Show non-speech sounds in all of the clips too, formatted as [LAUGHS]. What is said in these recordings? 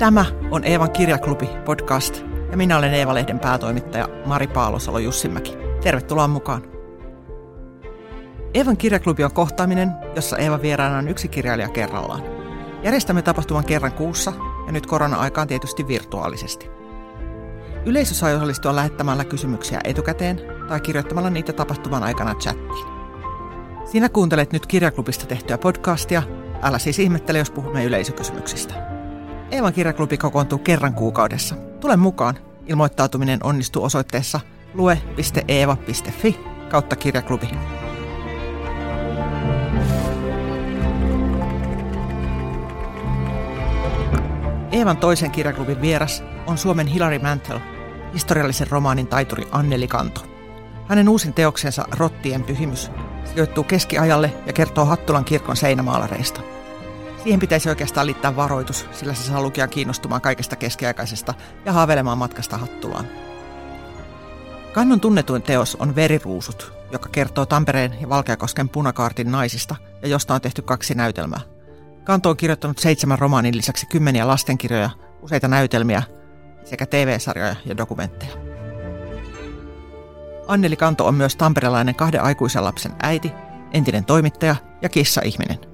Tämä on Eevan kirjaklubi podcast ja minä olen Eeva-lehden päätoimittaja Mari Paalosalo Jussinmäki. Tervetuloa mukaan. Eevan kirjaklubi on kohtaaminen, jossa Eeva vieraana on yksi kirjailija kerrallaan. Järjestämme tapahtuman kerran kuussa ja nyt korona-aikaan tietysti virtuaalisesti. Yleisö saa osallistua lähettämällä kysymyksiä etukäteen tai kirjoittamalla niitä tapahtuman aikana chattiin. Sinä kuuntelet nyt kirjaklubista tehtyä podcastia. Älä siis ihmettele, jos puhumme yleisökysymyksistä. Eevan kirjaklubi kokoontuu kerran kuukaudessa. Tule mukaan. Ilmoittautuminen onnistuu osoitteessa lue.eeva.fi kautta kirjaklubi. Eevan toisen kirjaklubin vieras on Suomen Hilary Mantel, historiallisen romaanin taituri Anneli Kanto. Hänen uusin teoksensa Rottien pyhimys sijoittuu keskiajalle ja kertoo Hattulan kirkon seinämaalareista – Siihen pitäisi oikeastaan liittää varoitus, sillä se saa lukijan kiinnostumaan kaikesta keskiaikaisesta ja haaveilemaan matkasta Hattulaan. Kannon tunnetuin teos on Veriruusut, joka kertoo Tampereen ja Valkeakosken punakaartin naisista ja josta on tehty kaksi näytelmää. Kanto on kirjoittanut seitsemän romaanin lisäksi kymmeniä lastenkirjoja, useita näytelmiä sekä TV-sarjoja ja dokumentteja. Anneli Kanto on myös tamperelainen kahden aikuisen lapsen äiti, entinen toimittaja ja kissa-ihminen.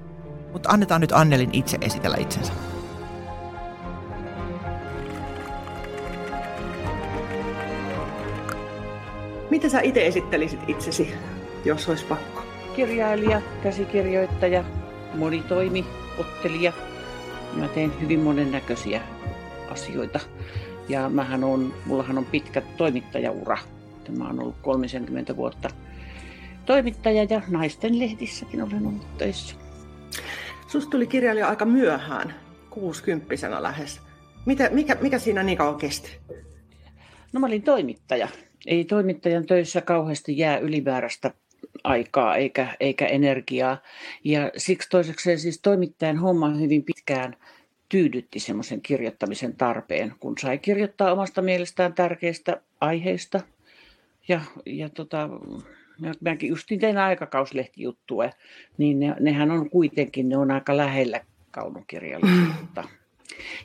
Mutta annetaan nyt Annelin itse esitellä itsensä. Miten sä itse esittelisit itsesi, jos olisi pakko? Kirjailija, käsikirjoittaja, monitoimi, ottelija. Mä teen hyvin monennäköisiä asioita. Ja mähän on, mullahan on pitkä toimittajaura. Tämä on ollut 30 vuotta toimittaja ja naisten lehdissäkin olen ollut töissä. Susta tuli kirjailija aika myöhään, 60 lähes. Mitä, mikä, mikä siinä niin kauan kesti? No mä olin toimittaja. Ei toimittajan töissä kauheasti jää yliväärästä aikaa eikä, eikä energiaa. Ja siksi toisekseen siis toimittajan homma hyvin pitkään tyydytti semmoisen kirjoittamisen tarpeen, kun sai kirjoittaa omasta mielestään tärkeistä aiheista. Ja, ja tota, mäkin justiin tein aikakauslehtijuttua, niin ne, nehän on kuitenkin, ne on aika lähellä kaunokirjallisuutta.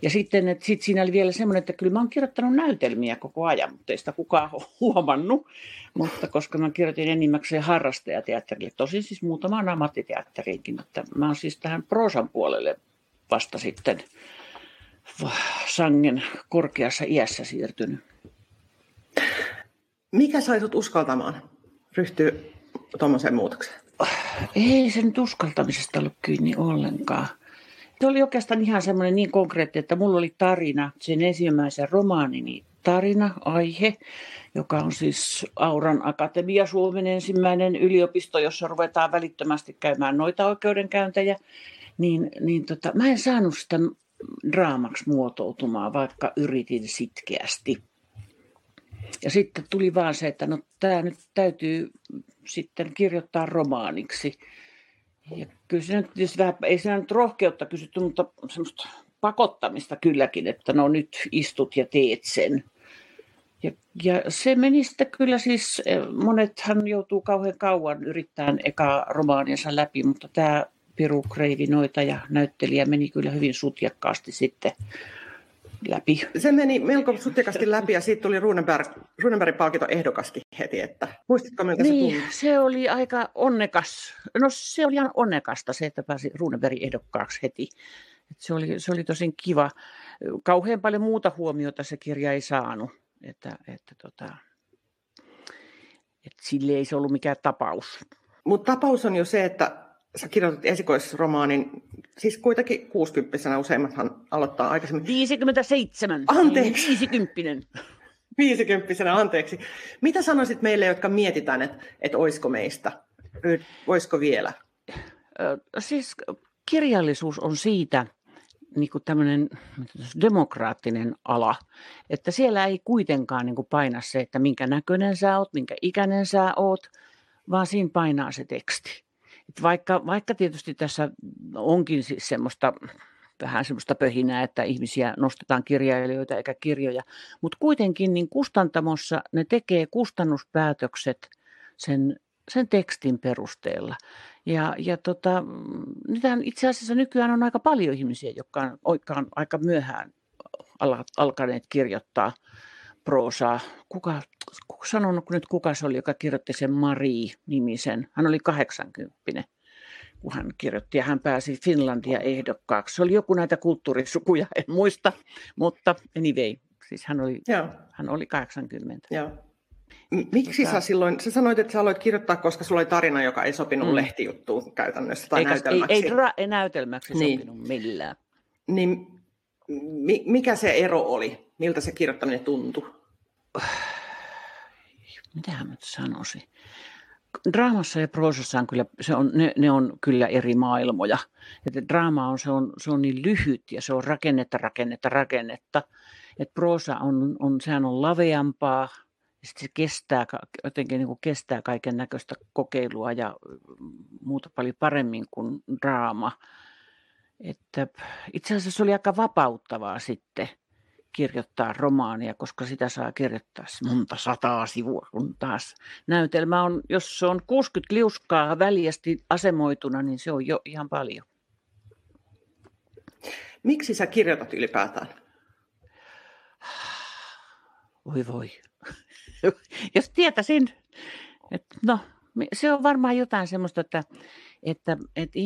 Ja sitten että sit siinä oli vielä semmoinen, että kyllä mä oon kirjoittanut näytelmiä koko ajan, mutta ei sitä kukaan ole huomannut. Mutta koska mä kirjoitin enimmäkseen harrastajateatterille, tosin siis muutamaan ammattiteatteriinkin, että mä oon siis tähän proosan puolelle vasta sitten sangen korkeassa iässä siirtynyt. Mikä sai sut uskaltamaan ryhtyä tuommoiseen muutokseen? Ei sen uskaltamisesta ollut kiinni ollenkaan. Se oli oikeastaan ihan semmoinen niin konkreettinen, että mulla oli tarina, sen ensimmäisen romaanini tarina, aihe, joka on siis Auran Akatemia, Suomen ensimmäinen yliopisto, jossa ruvetaan välittömästi käymään noita oikeudenkäyntejä. Niin, niin tota, mä en saanut sitä draamaksi muotoutumaan, vaikka yritin sitkeästi. Ja sitten tuli vaan se, että no tämä nyt täytyy sitten kirjoittaa romaaniksi. Ja kyllä se nyt vähän, ei siinä nyt rohkeutta kysytty, mutta semmoista pakottamista kylläkin, että no nyt istut ja teet sen. Ja, ja se meni sitten kyllä siis, monethan joutuu kauhean kauan yrittämään eka romaaninsa läpi, mutta tämä Piru Kreivinoita ja näyttelijä meni kyllä hyvin sutjakkaasti sitten läpi. Se meni melko sutjakasti läpi ja siitä tuli Runeberg, Runebergin palkinto ehdokaskin heti. Että, muistitko miltä niin, se tuli? se oli aika onnekas. No se oli ihan onnekasta se, että pääsi Runebergin ehdokkaaksi heti. Et se, oli, se oli tosin kiva. Kauhean paljon muuta huomiota se kirja ei saanut. Että, että tota, että sille ei se ollut mikään tapaus. Mutta tapaus on jo se, että sä kirjoitat esikoisromaanin, siis kuitenkin 60 useimmathan aloittaa aikaisemmin. 57. Anteeksi. 50. 50 [LAUGHS] anteeksi. Mitä sanoisit meille, jotka mietitään, että, että olisiko meistä? Voisiko vielä? Siis kirjallisuus on siitä niin kuin tämmöinen demokraattinen ala, että siellä ei kuitenkaan niin kuin paina se, että minkä näköinen sä oot, minkä ikäinen sä oot, vaan siinä painaa se teksti. Vaikka, vaikka tietysti tässä onkin siis semmoista vähän semmoista pöhinää, että ihmisiä nostetaan kirjailijoita eikä kirjoja, mutta kuitenkin niin kustantamossa ne tekee kustannuspäätökset sen, sen tekstin perusteella. Ja, ja tota, itse asiassa nykyään on aika paljon ihmisiä, jotka on aika myöhään alkaneet kirjoittaa proosaa. Kuka, kuka sanonut nyt, kuka se oli, joka kirjoitti sen Marie-nimisen? Hän oli 80 kun hän kirjoitti ja hän pääsi Finlandia ehdokkaaksi. Se oli joku näitä kulttuurisukuja, en muista, mutta anyway, siis hän oli, Joo. Hän oli 80. Joo. Miksi tota... sä silloin, sä sanoit, että sä aloit kirjoittaa, koska sulla oli tarina, joka ei sopinut mm. lehtijuttuun käytännössä tai Eikä, näytelmäksi. Ei, ei, ra- ei näytelmäksi niin. sopinut millään. Niin mi- mikä se ero oli? Miltä se kirjoittaminen tuntui? Mitä mä sanoisin? Draamassa ja proosassa on kyllä, se on, ne, ne, on kyllä eri maailmoja. Että draama on se, on, se on niin lyhyt ja se on rakennetta, rakennetta, rakennetta. Et proosa on, on, sehän on laveampaa, ja se kestää, jotenkin niin kuin kestää kaiken näköistä kokeilua ja muuta paljon paremmin kuin draama. Että itse asiassa se oli aika vapauttavaa sitten kirjoittaa romaania, koska sitä saa kirjoittaa monta sataa sivua, kun taas näytelmä on, jos se on 60 liuskaa väljästi asemoituna, niin se on jo ihan paljon. Miksi sä kirjoitat ylipäätään? [SIGHS] Voi voi. [LAUGHS] Jos tietäisin, että no, se on varmaan jotain semmoista, että, että, että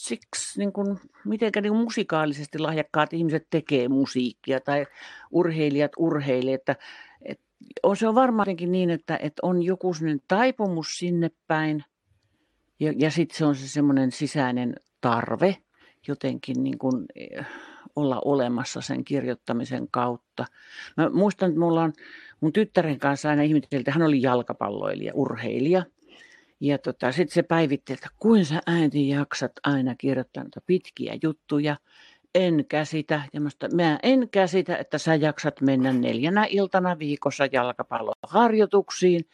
ihmisiksi, niin kuin, miten niin musikaalisesti lahjakkaat ihmiset tekee musiikkia tai urheilijat urheilee, että, että on, se on varmaankin niin, että, että on joku taipumus sinne päin ja, ja sitten se on se semmoinen sisäinen tarve jotenkin niin kuin, olla olemassa sen kirjoittamisen kautta. Mä muistan, että mulla on mun tyttären kanssa aina ihmeteltiin, hän oli jalkapalloilija, urheilija. Ja tota, sitten se päivitti, että kuin sä äiti jaksat aina kirjoittaa noita pitkiä juttuja. En käsitä, ja mä, mä en käsitä, että sä jaksat mennä neljänä iltana viikossa jalkapalloharjoituksiin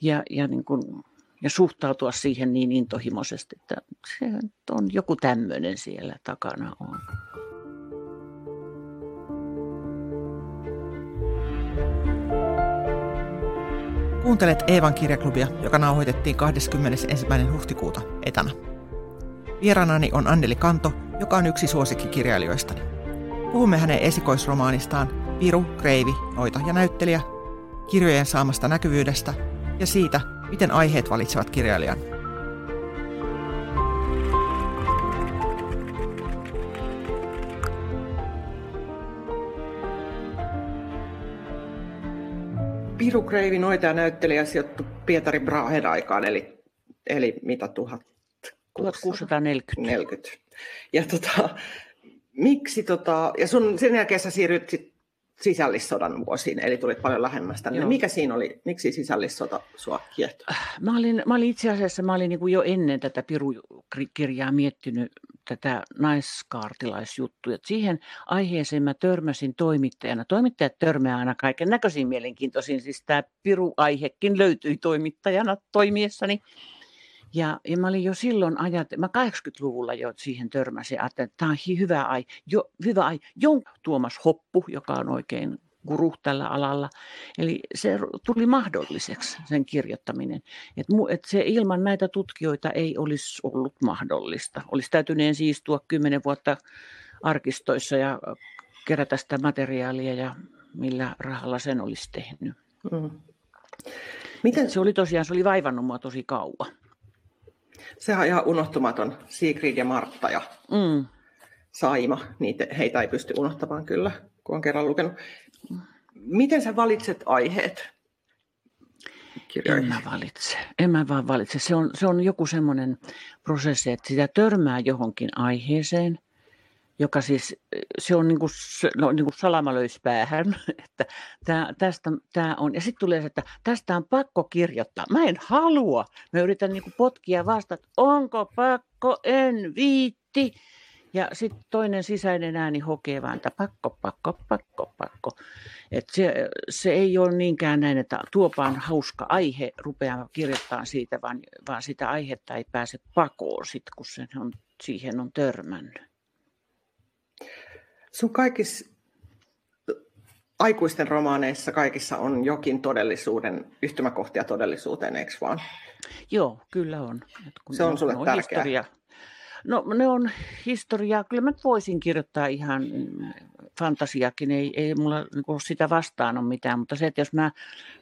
ja, ja, niin kun, ja suhtautua siihen niin intohimoisesti, että se on joku tämmöinen siellä takana on. Kuuntelet Eevan kirjaklubia, joka nauhoitettiin 21. huhtikuuta etänä. Vieraanani on Anneli Kanto, joka on yksi suosikkikirjailijoistani. Puhumme hänen esikoisromaanistaan Piru, Kreivi, Noita ja näyttelijä, kirjojen saamasta näkyvyydestä ja siitä, miten aiheet valitsevat kirjailijan. Piru Kreivi noita näyttelijä sijoittui Pietari Brahen aikaan, eli, eli mitä tuhat? 1640. 40. Ja tota, miksi tota, ja sun, sen jälkeen sä siirryt sit sisällissodan vuosiin, eli tulit paljon lähemmästä. Niin mikä siinä oli, miksi sisällissota sua kiehtoi? Mä olin, mä olin itse asiassa mä olin niin kuin jo ennen tätä Piru-kirjaa miettinyt tätä naiskaartilaisjuttuja. Siihen aiheeseen mä törmäsin toimittajana. Toimittajat törmää aina kaiken näköisiin mielenkiintoisiin. Siis tämä Piru-aihekin löytyi toimittajana toimiessani. Ja, ja mä olin jo silloin ajat, mä 80-luvulla jo siihen törmäsin, että tämä on hyvä ai, jo, hyvä ai, jon Tuomas Hoppu, joka on oikein guru tällä alalla. Eli se tuli mahdolliseksi sen kirjoittaminen. Et, et se ilman näitä tutkijoita ei olisi ollut mahdollista. Olisi täytynyt siis tuo kymmenen vuotta arkistoissa ja kerätä sitä materiaalia ja millä rahalla sen olisi tehnyt. Mm. Miten... Se oli tosiaan, se oli vaivannut mua tosi kauan. Sehän on ihan unohtumaton Sigrid ja Martta ja mm. Saima. Niitä, heitä ei pysty unohtamaan kyllä, kun on kerran lukenut. Miten sä valitset aiheet? En mä valitse. En mä vaan valitse. Se on, se on joku semmoinen prosessi, että sitä törmää johonkin aiheeseen, joka siis, se on niin kuin, no, niin kuin salama löisi päähän, [LAUGHS] että tää, tästä tämä on, ja sitten tulee se, että tästä on pakko kirjoittaa. Mä en halua. Mä yritän niin kuin potkia vasta, että onko pakko, en viitti. Ja sitten toinen sisäinen ääni hokee vaan, että pakko, pakko, pakko. Et se, se ei ole niinkään näin, että tuopaan hauska aihe, rupeaa kirjoittamaan siitä, vaan, vaan sitä aihetta ei pääse pakoon sit, kun sen on, siihen on törmännyt. Sun kaikissa aikuisten romaaneissa kaikissa on jokin todellisuuden, yhtymäkohtia todellisuuteen, eikö vaan? Joo, kyllä on. kun se on sulle on tärkeää. Historia, No ne on historiaa. Kyllä mä voisin kirjoittaa ihan fantasiakin, ei, ei mulla niin sitä vastaan ole mitään, mutta se, että jos mä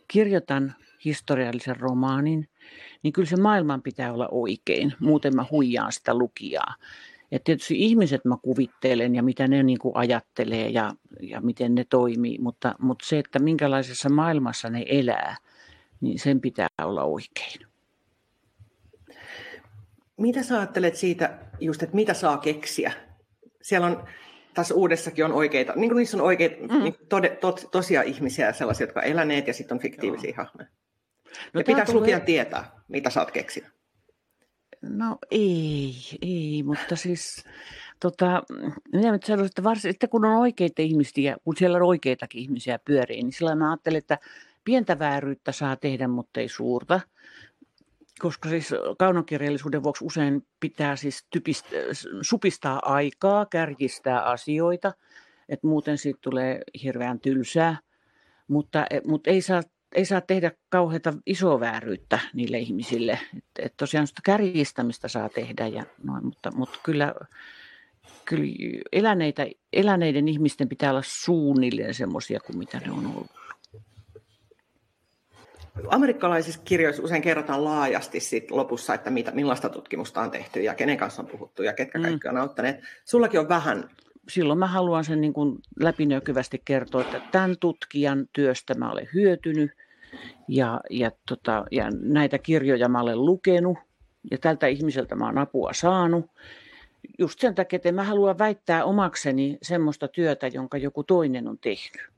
kirjoitan historiallisen romaanin, niin kyllä se maailman pitää olla oikein, muuten mä huijaan sitä lukijaa. Et tietysti ihmiset mä kuvittelen ja mitä ne niin kuin ajattelee ja, ja miten ne toimii, mutta, mutta se, että minkälaisessa maailmassa ne elää, niin sen pitää olla oikein. Mitä sä ajattelet siitä, just, että mitä saa keksiä? Siellä on, tässä uudessakin on oikeita, niin kuin niissä on oikeita, mm. niin tode, tot, tosia ihmisiä, sellaisia, jotka on eläneet, ja sitten on fiktiivisiä Joo. hahmoja. No, ja pitääkö tulee... lukijan tietää, mitä sä oot keksinyt? No ei, ei, mutta siis tota, minä nyt sanoisin, että varsin, että kun on oikeita ihmisiä, kun siellä on oikeitakin ihmisiä pyörii, niin sillä mä ajattelen, että pientä vääryyttä saa tehdä, mutta ei suurta. Koska siis kaunokirjallisuuden vuoksi usein pitää siis typistä, supistaa aikaa, kärjistää asioita, että muuten siitä tulee hirveän tylsää. Mutta, mutta ei saa ei saa tehdä kauheita isoa vääryyttä niille ihmisille. Että et tosiaan sitä kärjistämistä saa tehdä, ja noin, mutta, mutta kyllä, kyllä eläneitä, eläneiden ihmisten pitää olla suunnilleen semmoisia kuin mitä ne on ollut. Amerikkalaisissa kirjoissa usein kerrotaan laajasti sit lopussa, että mitä, millaista tutkimusta on tehty ja kenen kanssa on puhuttu ja ketkä kaikki on auttaneet. Sullakin on vähän silloin mä haluan sen niin kuin läpinäkyvästi kertoa, että tämän tutkijan työstä mä olen hyötynyt ja, ja, tota, ja näitä kirjoja mä olen lukenut ja tältä ihmiseltä mä oon apua saanut. Just sen takia, että mä haluan väittää omakseni semmoista työtä, jonka joku toinen on tehnyt.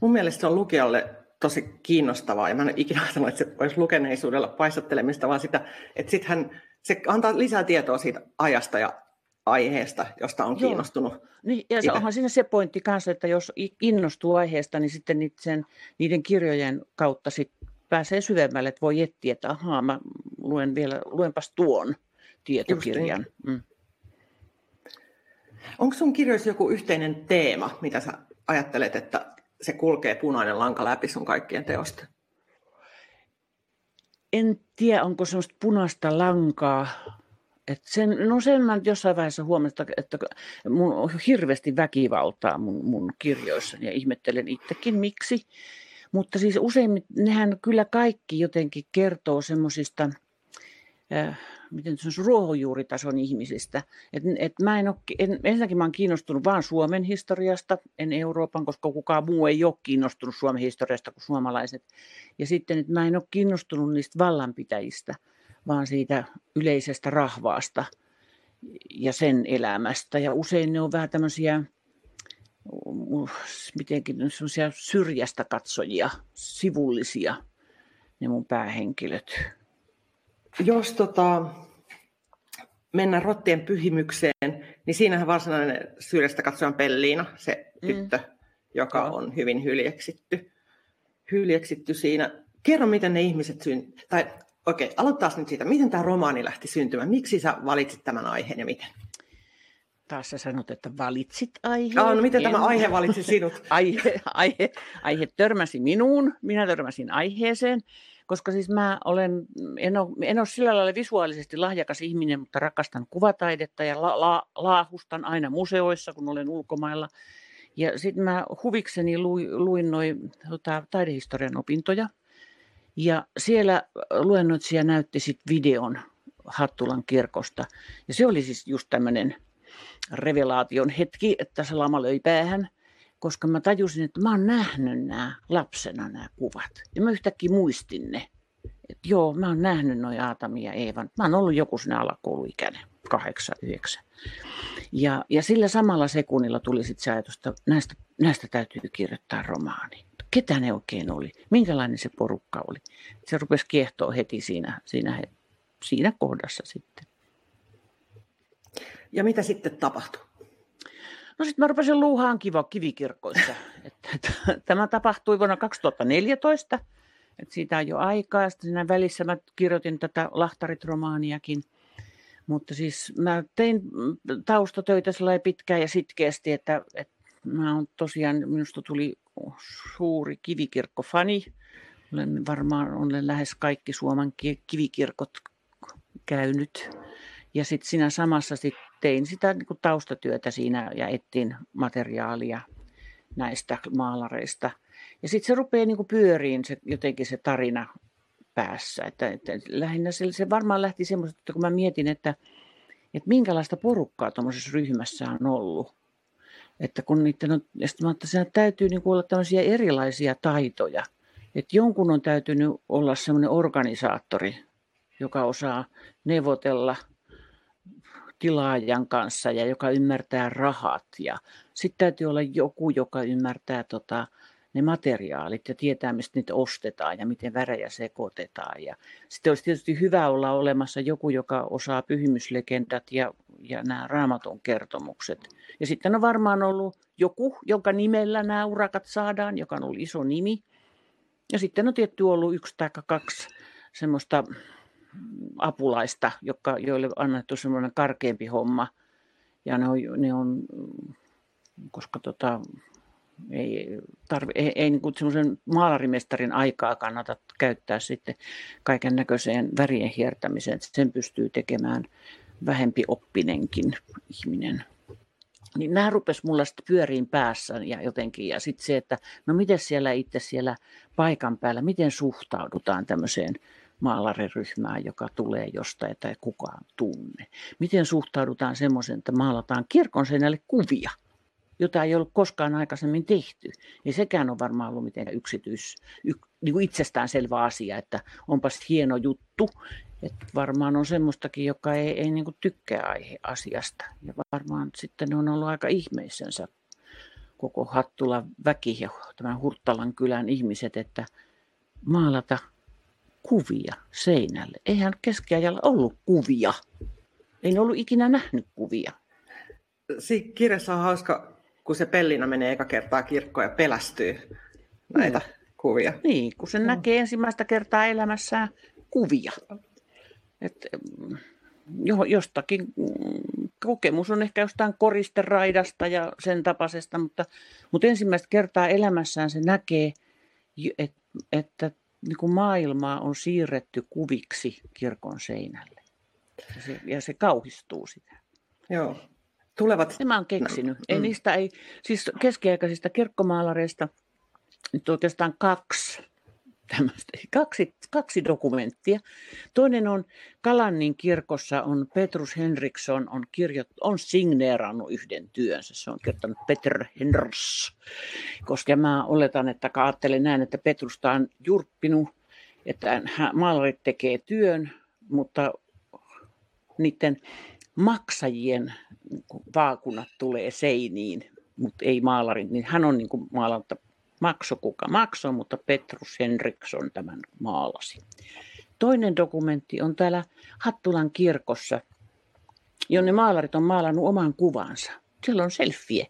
Mun mielestä se on lukijalle tosi kiinnostavaa, ja mä en ikinä ajatellut, että se olisi lukeneisuudella paisattelemista, vaan sitä, että sit hän, se antaa lisää tietoa siitä ajasta ja aiheesta, josta on kiinnostunut. Niin, ja se onhan siinä se pointti kanssa, että jos innostuu aiheesta, niin sitten niiden, niiden kirjojen kautta sit pääsee syvemmälle, että voi etsiä, että ahaa, mä luen vielä, luenpas tuon tietokirjan. Niin. Mm. Onko sun kirjoissa joku yhteinen teema, mitä sä ajattelet, että se kulkee punainen lanka läpi sun kaikkien teosta? En tiedä, onko semmoista punaista lankaa. Et sen, no sen mä jossain vaiheessa huomasin, että mun on hirveästi väkivaltaa mun, mun kirjoissani ja ihmettelen itsekin miksi. Mutta siis usein nehän kyllä kaikki jotenkin kertoo semmoisista, miten se on, ruohonjuuritason ihmisistä. Et, et mä en ole, en, ensinnäkin mä olen kiinnostunut vain Suomen historiasta, en Euroopan, koska kukaan muu ei ole kiinnostunut Suomen historiasta kuin suomalaiset. Ja sitten, että mä en ole kiinnostunut niistä vallanpitäjistä – vaan siitä yleisestä rahvaasta ja sen elämästä. Ja usein ne on vähän tämmöisiä, mitenkin semmoisia syrjästä katsojia, sivullisia, ne mun päähenkilöt. Jos tota, mennään rottien pyhimykseen, niin siinähän varsinainen syrjästä katsojan Pelliina, se mm. tyttö, mm. joka on hyvin hyljeksitty, hyljeksitty siinä. Kerro, miten ne ihmiset syn... tai Okei, aloittaa nyt siitä. Miten tämä romaani lähti syntymään? Miksi sä valitsit tämän aiheen ja miten? Taas sä sanot, että valitsit aiheen. Oh, no miten en... tämä aihe valitsi sinut? [LAUGHS] aihe, aihe, aihe törmäsi minuun, minä törmäsin aiheeseen, koska siis mä olen, en ole, en ole sillä lailla visuaalisesti lahjakas ihminen, mutta rakastan kuvataidetta ja la, la, laahustan aina museoissa, kun olen ulkomailla. Ja sitten mä huvikseni luin, luin noin tota, taidehistorian opintoja – ja siellä luennoitsija näytti sitten videon Hattulan kirkosta. Ja se oli siis just tämmöinen revelaation hetki, että se lama löi päähän, koska mä tajusin, että mä oon nähnyt nämä lapsena nämä kuvat. Ja mä yhtäkkiä muistin ne. Että joo, mä oon nähnyt noin Aatami ja Eevan. Mä oon ollut joku sinne alakouluikäinen, kahdeksan, yhdeksän. Ja, ja sillä samalla sekunnilla tuli sitten se ajatus, että näistä, näistä täytyy kirjoittaa romaani ketä ne oikein oli, minkälainen se porukka oli. Se rupesi kiehtoa heti siinä, siinä, siinä kohdassa sitten. Ja mitä sitten tapahtui? No sitten mä rupesin luuhaan kiva kivikirkoissa. [LAUGHS] [LAUGHS] Tämä tapahtui vuonna 2014, että siitä on jo aikaa. Sitten siinä välissä mä kirjoitin tätä Lahtarit-romaaniakin. Mutta siis mä tein taustatöitä pitkään ja sitkeästi, että, että mä on tosiaan, minusta tuli suuri kivikirkkofani. Olen varmaan olen lähes kaikki Suomen kivikirkot käynyt. Ja sitten siinä samassa sit tein sitä niin kuin taustatyötä siinä ja etsin materiaalia näistä maalareista. Ja sitten se rupeaa niin kuin pyöriin se, jotenkin se tarina päässä. Että, että lähinnä se, se varmaan lähti semmoista, että kun mä mietin, että, että minkälaista porukkaa tuommoisessa ryhmässä on ollut. Että kun niiden on, ja mä että täytyy niin olla tämmöisiä erilaisia taitoja. Että jonkun on täytynyt olla semmoinen organisaattori, joka osaa neuvotella tilaajan kanssa ja joka ymmärtää rahat. Ja sitten täytyy olla joku, joka ymmärtää tota, ne materiaalit ja tietää, mistä niitä ostetaan ja miten värejä sekoitetaan. Ja sitten olisi tietysti hyvä olla olemassa joku, joka osaa pyhimyslegendat ja, ja nämä raamaton kertomukset. Ja sitten on varmaan ollut joku, jonka nimellä nämä urakat saadaan, joka on ollut iso nimi. Ja sitten on tietty ollut yksi tai kaksi semmoista apulaista, jotka, joille on annettu semmoinen karkeampi homma. Ja ne on, ne on koska tota, ei, tarvi, ei, ei niin semmoisen maalarimestarin aikaa kannata käyttää sitten kaiken näköiseen värien hiertämiseen. Sen pystyy tekemään vähempi oppinenkin ihminen. Niin nämä rupes mulla sitten pyöriin päässä ja jotenkin. Ja sitten se, että no miten siellä itse siellä paikan päällä, miten suhtaudutaan tämmöiseen maalariryhmään, joka tulee jostain tai kukaan tunne. Miten suhtaudutaan semmoisen, että maalataan kirkon seinälle kuvia – jota ei ollut koskaan aikaisemmin tehty. Niin sekään on varmaan ollut mitenkään yksityis, y, niin kuin itsestäänselvä asia, että onpas hieno juttu. Että varmaan on semmoistakin, joka ei, ei niin kuin tykkää aihe asiasta. Ja varmaan sitten on ollut aika ihmeissensä koko Hattula väki ja tämän Hurttalan kylän ihmiset, että maalata kuvia seinälle. Eihän keskiajalla ollut kuvia. Ei ollut ikinä nähnyt kuvia. Siinä kirjassa on hauska kun se Pellina menee eka kertaa kirkkoon ja pelästyy näitä mm. kuvia. Niin, kun se mm. näkee ensimmäistä kertaa elämässään kuvia. Et, jo, jostakin mm, kokemus on ehkä jostain koristeraidasta ja sen tapaisesta, mutta, mutta ensimmäistä kertaa elämässään se näkee, että, että niin kuin maailmaa on siirretty kuviksi kirkon seinälle. Ja se, ja se kauhistuu sitä. Joo tulevat... Ne mä oon keksinyt. No, ei mm. niistä ei, siis keskiaikaisista kirkkomaalareista nyt oikeastaan kaksi tämmöistä, kaksi, kaksi dokumenttia. Toinen on Kalannin kirkossa on Petrus Henriksson on, kirjo, on signeerannut yhden työnsä. Se on kirjoittanut Peter Henrys. Koska mä oletan, että ajattelen näin, että Petrusta on jurppinut, että maalarit tekee työn, mutta niiden maksajien vaakunat tulee seiniin, mutta ei maalarin, niin hän on niin kuin maalanta makso kuka maksoi, mutta Petrus Henriksson tämän maalasi. Toinen dokumentti on täällä Hattulan kirkossa, jonne maalarit on maalannut oman kuvansa. Siellä on selfie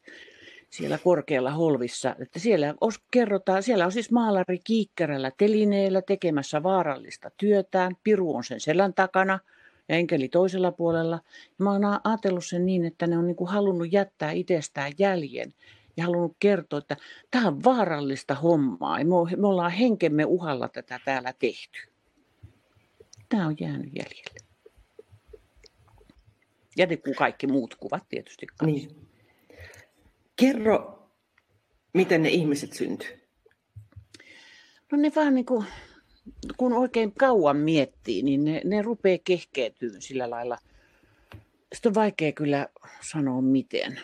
siellä korkealla holvissa, että siellä kerrotaan, siellä on siis maalari kiikkärällä telineellä tekemässä vaarallista työtään, piru on sen selän takana – ja enkeli toisella puolella. Ja mä oon ajatellut sen niin, että ne on niin kuin halunnut jättää itsestään jäljen ja halunnut kertoa, että tämä on vaarallista hommaa. Me ollaan henkemme uhalla tätä täällä tehty. Tämä on jäänyt jäljelle. Ja ne kaikki muut kuvat tietysti Niin. Kerro, miten ne ihmiset syntyy. No ne vaan niin kuin kun oikein kauan miettii, niin ne, ne rupeaa kehkeytyyn sillä lailla. Sitten on vaikea kyllä sanoa miten.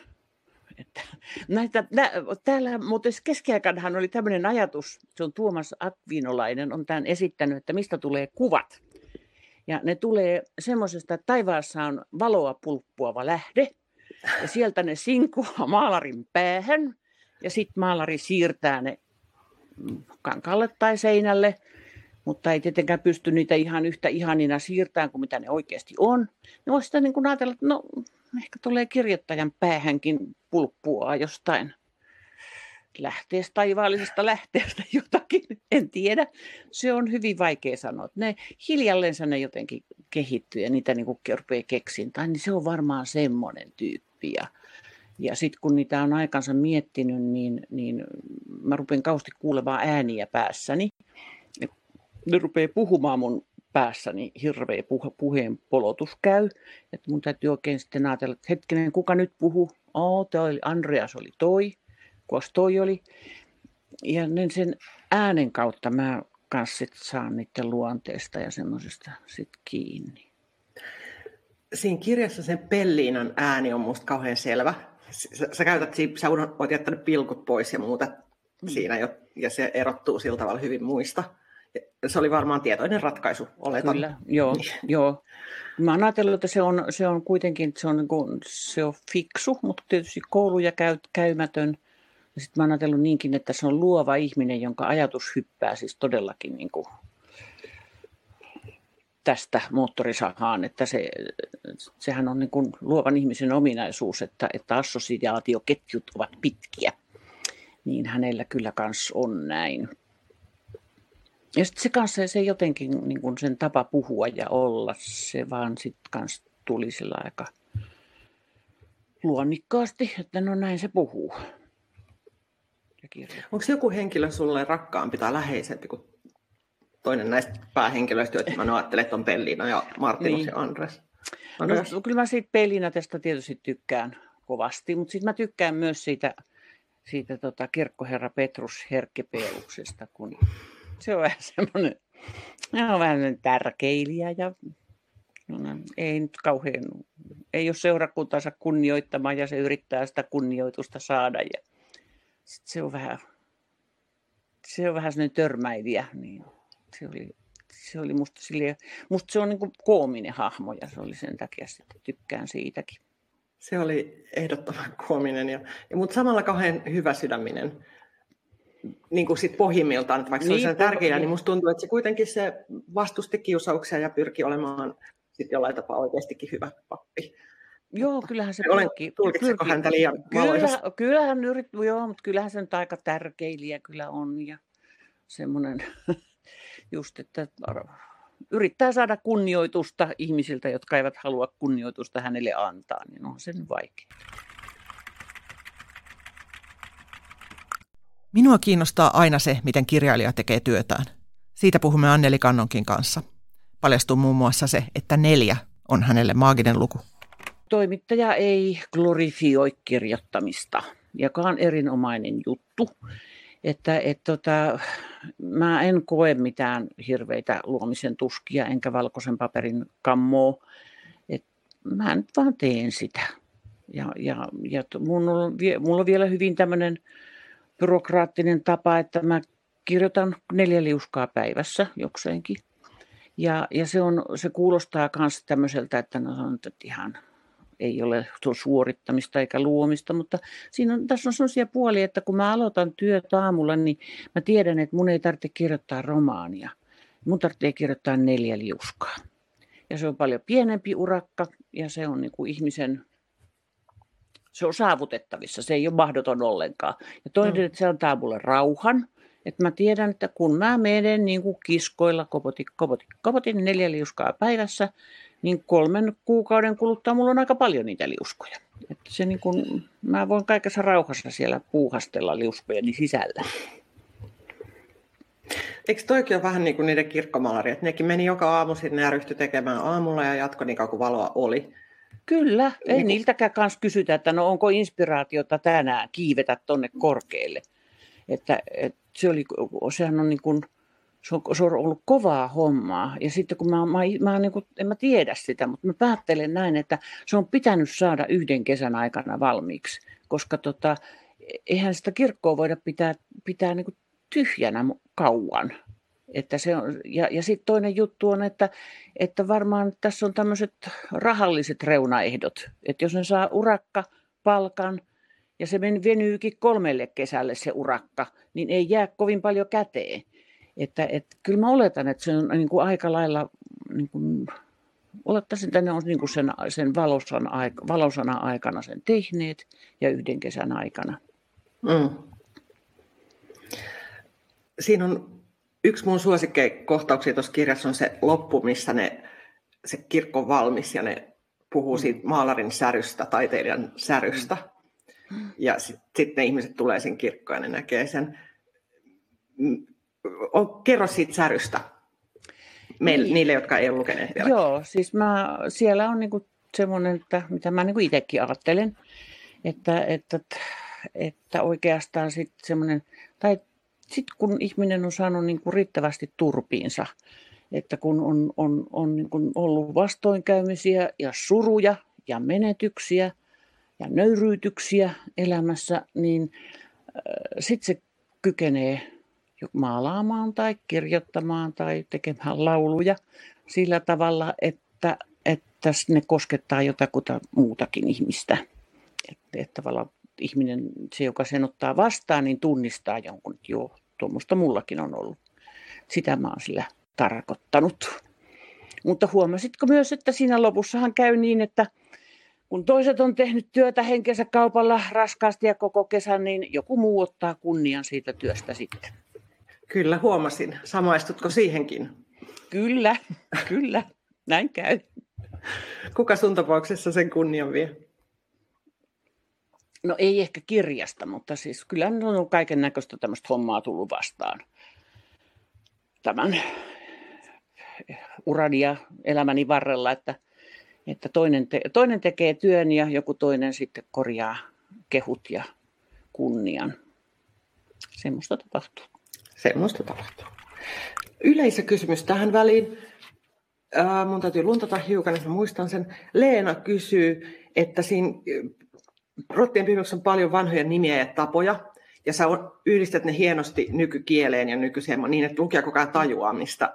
Että näitä, nä, täällä muuten keskiaikanahan oli tämmöinen ajatus, se on Tuomas Akvinolainen, on tämän esittänyt, että mistä tulee kuvat. Ja ne tulee semmoisesta, että taivaassa on valoa pulppuava lähde, ja sieltä ne sinkuaa maalarin päähän, ja sitten maalari siirtää ne kankaalle tai seinälle, mutta ei tietenkään pysty niitä ihan yhtä ihanina siirtämään kuin mitä ne oikeasti on. Ne voisi sitä niin kuin ajatella, että no ehkä tulee kirjoittajan päähänkin pulppua jostain lähteestä, taivaallisesta lähteestä [LAUGHS] jotakin, en tiedä. Se on hyvin vaikea sanoa. Ne hiljalleen ne jotenkin kehittyy ja niitä niin rupeaa keksintään, niin se on varmaan semmoinen tyyppi. Ja, ja sitten kun niitä on aikansa miettinyt, niin, niin mä rupean kausti kuulemaan ääniä päässäni ne rupeaa puhumaan mun päässäni hirveä puhe, puheen polotus käy. Että mun täytyy oikein sitten ajatella, että hetkinen, kuka nyt puhuu? Oh, toi oli, Andreas oli toi, kukas toi oli. Ja niin sen äänen kautta mä kanssa sit saan niiden luonteesta ja semmoisesta sit kiinni. Siinä kirjassa sen Pelliinan ääni on musta kauhean selvä. Sä, sä käytät, sä oot jättänyt pilkut pois ja muuta mm. siinä jo, ja se erottuu sillä tavalla hyvin muista. Se oli varmaan tietoinen ratkaisu, oletan. Kyllä, joo, [LAUGHS] joo. Mä oon ajatellut, että se on, se on kuitenkin se on, niin kuin, se on fiksu, mutta tietysti kouluja käy, käymätön. Sitten mä oon ajatellut niinkin, että se on luova ihminen, jonka ajatus hyppää siis todellakin niin kuin tästä moottorisahaan, että se, sehän on niin kuin luovan ihmisen ominaisuus, että, että assosiaatioketjut ovat pitkiä. Niin hänellä kyllä kans on näin. Ja sitten se kanssa se jotenkin niin kuin sen tapa puhua ja olla, se vaan sitten kanssa tuli sillä aika luonnikkaasti, että no näin se puhuu. Onko joku henkilö sulle rakkaampi tai läheisempi kuin toinen näistä päähenkilöistä, joita mä ajattelen, että on Pellina ja Martinus niin. ja Andres? Andres. No, kyllä mä siitä Pellina tästä tietysti tykkään kovasti, mutta sitten mä tykkään myös siitä, siitä tota, kirkkoherra Petrus Herkkepeuksesta, kun se on vähän semmoinen, on vähän tärkeilijä ja no, ei nyt kauhean, ei ole seurakuntansa kunnioittamaan ja se yrittää sitä kunnioitusta saada ja sit se on vähän, se on vähän sellainen törmäilijä, niin se oli, se oli musta, silleen, musta se on niin koominen hahmo ja se oli sen takia sitten tykkään siitäkin. Se oli ehdottoman koominen, ja, mutta samalla kauhean hyvä sydäminen niin kuin sit pohjimmiltaan, että vaikka niin, se niin, tärkeää, niin, niin musta tuntuu, että se kuitenkin se vastusti kiusauksia ja pyrki olemaan sit jollain tapaa oikeastikin hyvä pappi. Joo, kyllähän se pyrki. Tulkitseko häntä liian kyllä, kyllähän yrit, joo, mutta kyllähän se nyt aika tärkeilijä kyllä on ja semmoinen [LAUGHS] just, että yrittää saada kunnioitusta ihmisiltä, jotka eivät halua kunnioitusta hänelle antaa, niin on sen vaikea. Minua kiinnostaa aina se, miten kirjailija tekee työtään. Siitä puhumme Anneli Kannonkin kanssa. Paljastuu muun muassa se, että neljä on hänelle maaginen luku. Toimittaja ei glorifioi kirjoittamista, joka on erinomainen juttu. Että et tota, mä en koe mitään hirveitä luomisen tuskia enkä valkoisen paperin kammoa. Et mä nyt vaan teen sitä. Ja, ja, ja mun on, mulla on vielä hyvin tämmöinen byrokraattinen tapa, että mä kirjoitan neljä liuskaa päivässä jokseenkin. Ja, ja se, on, se kuulostaa myös tämmöiseltä, että no on ihan ei ole suorittamista eikä luomista, mutta siinä on, tässä on sellaisia puolia, että kun mä aloitan työt aamulla, niin mä tiedän, että mun ei tarvitse kirjoittaa romaania. Mun tarvitsee kirjoittaa neljä liuskaa. Ja se on paljon pienempi urakka ja se on niin kuin ihmisen se on saavutettavissa, se ei ole mahdoton ollenkaan. Ja toinen, mm. että se antaa mulle rauhan, että mä tiedän, että kun mä menen niin kuin kiskoilla kopotin, kopotin, kopotin neljä liuskaa päivässä, niin kolmen kuukauden kuluttua mulla on aika paljon niitä liuskoja. Että se niin kuin, mä voin kaikessa rauhassa siellä puuhastella liuskojeni sisällä. Eikö toikin ole vähän niin kuin niiden kirkkomaalari, että nekin meni joka aamu sinne ja ryhtyi tekemään aamulla ja jatko niin kauan kuin valoa oli. Kyllä, ei niin niiltäkään kanssa kysytä, että no onko inspiraatiota tänään kiivetä tonne korkealle. Että, että se oli, sehän on niin kuin, se on, se on ollut kovaa hommaa. Ja sitten kun mä, mä, mä niin kuin, en mä tiedä sitä, mutta mä päättelen näin, että se on pitänyt saada yhden kesän aikana valmiiksi. Koska tota, eihän sitä kirkkoa voida pitää, pitää niin kuin tyhjänä kauan. Että se on, ja ja sitten toinen juttu on, että, että varmaan tässä on tämmöiset rahalliset reunaehdot. Että jos ne saa urakka, palkan ja se venyykin kolmelle kesälle se urakka, niin ei jää kovin paljon käteen. Että, että kyllä mä oletan, että se on niin kuin aika lailla, niin kuin, olettaisin, että ne on niin kuin sen, sen valosana, valosana aikana sen tehneet ja yhden kesän aikana. Mm. Siinä on yksi mun suosikkeikohtauksia tuossa kirjassa on se loppu, missä ne, se kirkko on valmis ja ne puhuu siitä maalarin särystä, taiteilijan särystä. Ja sitten sit ne ihmiset tulee sen kirkkoon ja ne näkee sen. Kerro siitä särystä. meille, niin. niille, jotka ei ole lukeneet vielä. Joo, siis mä, siellä on niinku semmoinen, että, mitä mä niinku itsekin ajattelen, että, että, että oikeastaan sitten semmoinen, tai sitten kun ihminen on saanut niinku riittävästi turpiinsa, että kun on, on, on niin kuin ollut vastoinkäymisiä ja suruja ja menetyksiä ja nöyryytyksiä elämässä, niin äh, sitten se kykenee maalaamaan tai kirjoittamaan tai tekemään lauluja sillä tavalla, että, että ne koskettaa jotakuta muutakin ihmistä. Että, että tavallaan ihminen, se joka sen ottaa vastaan, niin tunnistaa jonkun, että joo, tuommoista mullakin on ollut. Sitä mä oon sillä tarkoittanut. Mutta huomasitko myös, että siinä lopussahan käy niin, että kun toiset on tehnyt työtä henkensä kaupalla raskaasti ja koko kesän, niin joku muu ottaa kunnian siitä työstä sitten. Kyllä, huomasin. Samaistutko siihenkin? Kyllä, kyllä. Näin käy. Kuka sun tapauksessa sen kunnian vie? No ei ehkä kirjasta, mutta siis kyllä on kaiken näköistä tämmöistä hommaa tullut vastaan. Tämän urani ja elämäni varrella, että, että toinen, te, toinen tekee työn ja joku toinen sitten korjaa kehut ja kunnian. Semmoista tapahtuu. Semmoista tapahtuu. Yleisökysymys tähän väliin. Äh, mun täytyy luntata hiukan, että muistan sen. Leena kysyy, että siinä rottien on paljon vanhoja nimiä ja tapoja, ja sä yhdistät ne hienosti nykykieleen ja nykyiseen niin, että lukija koko ajan tajuaa, mistä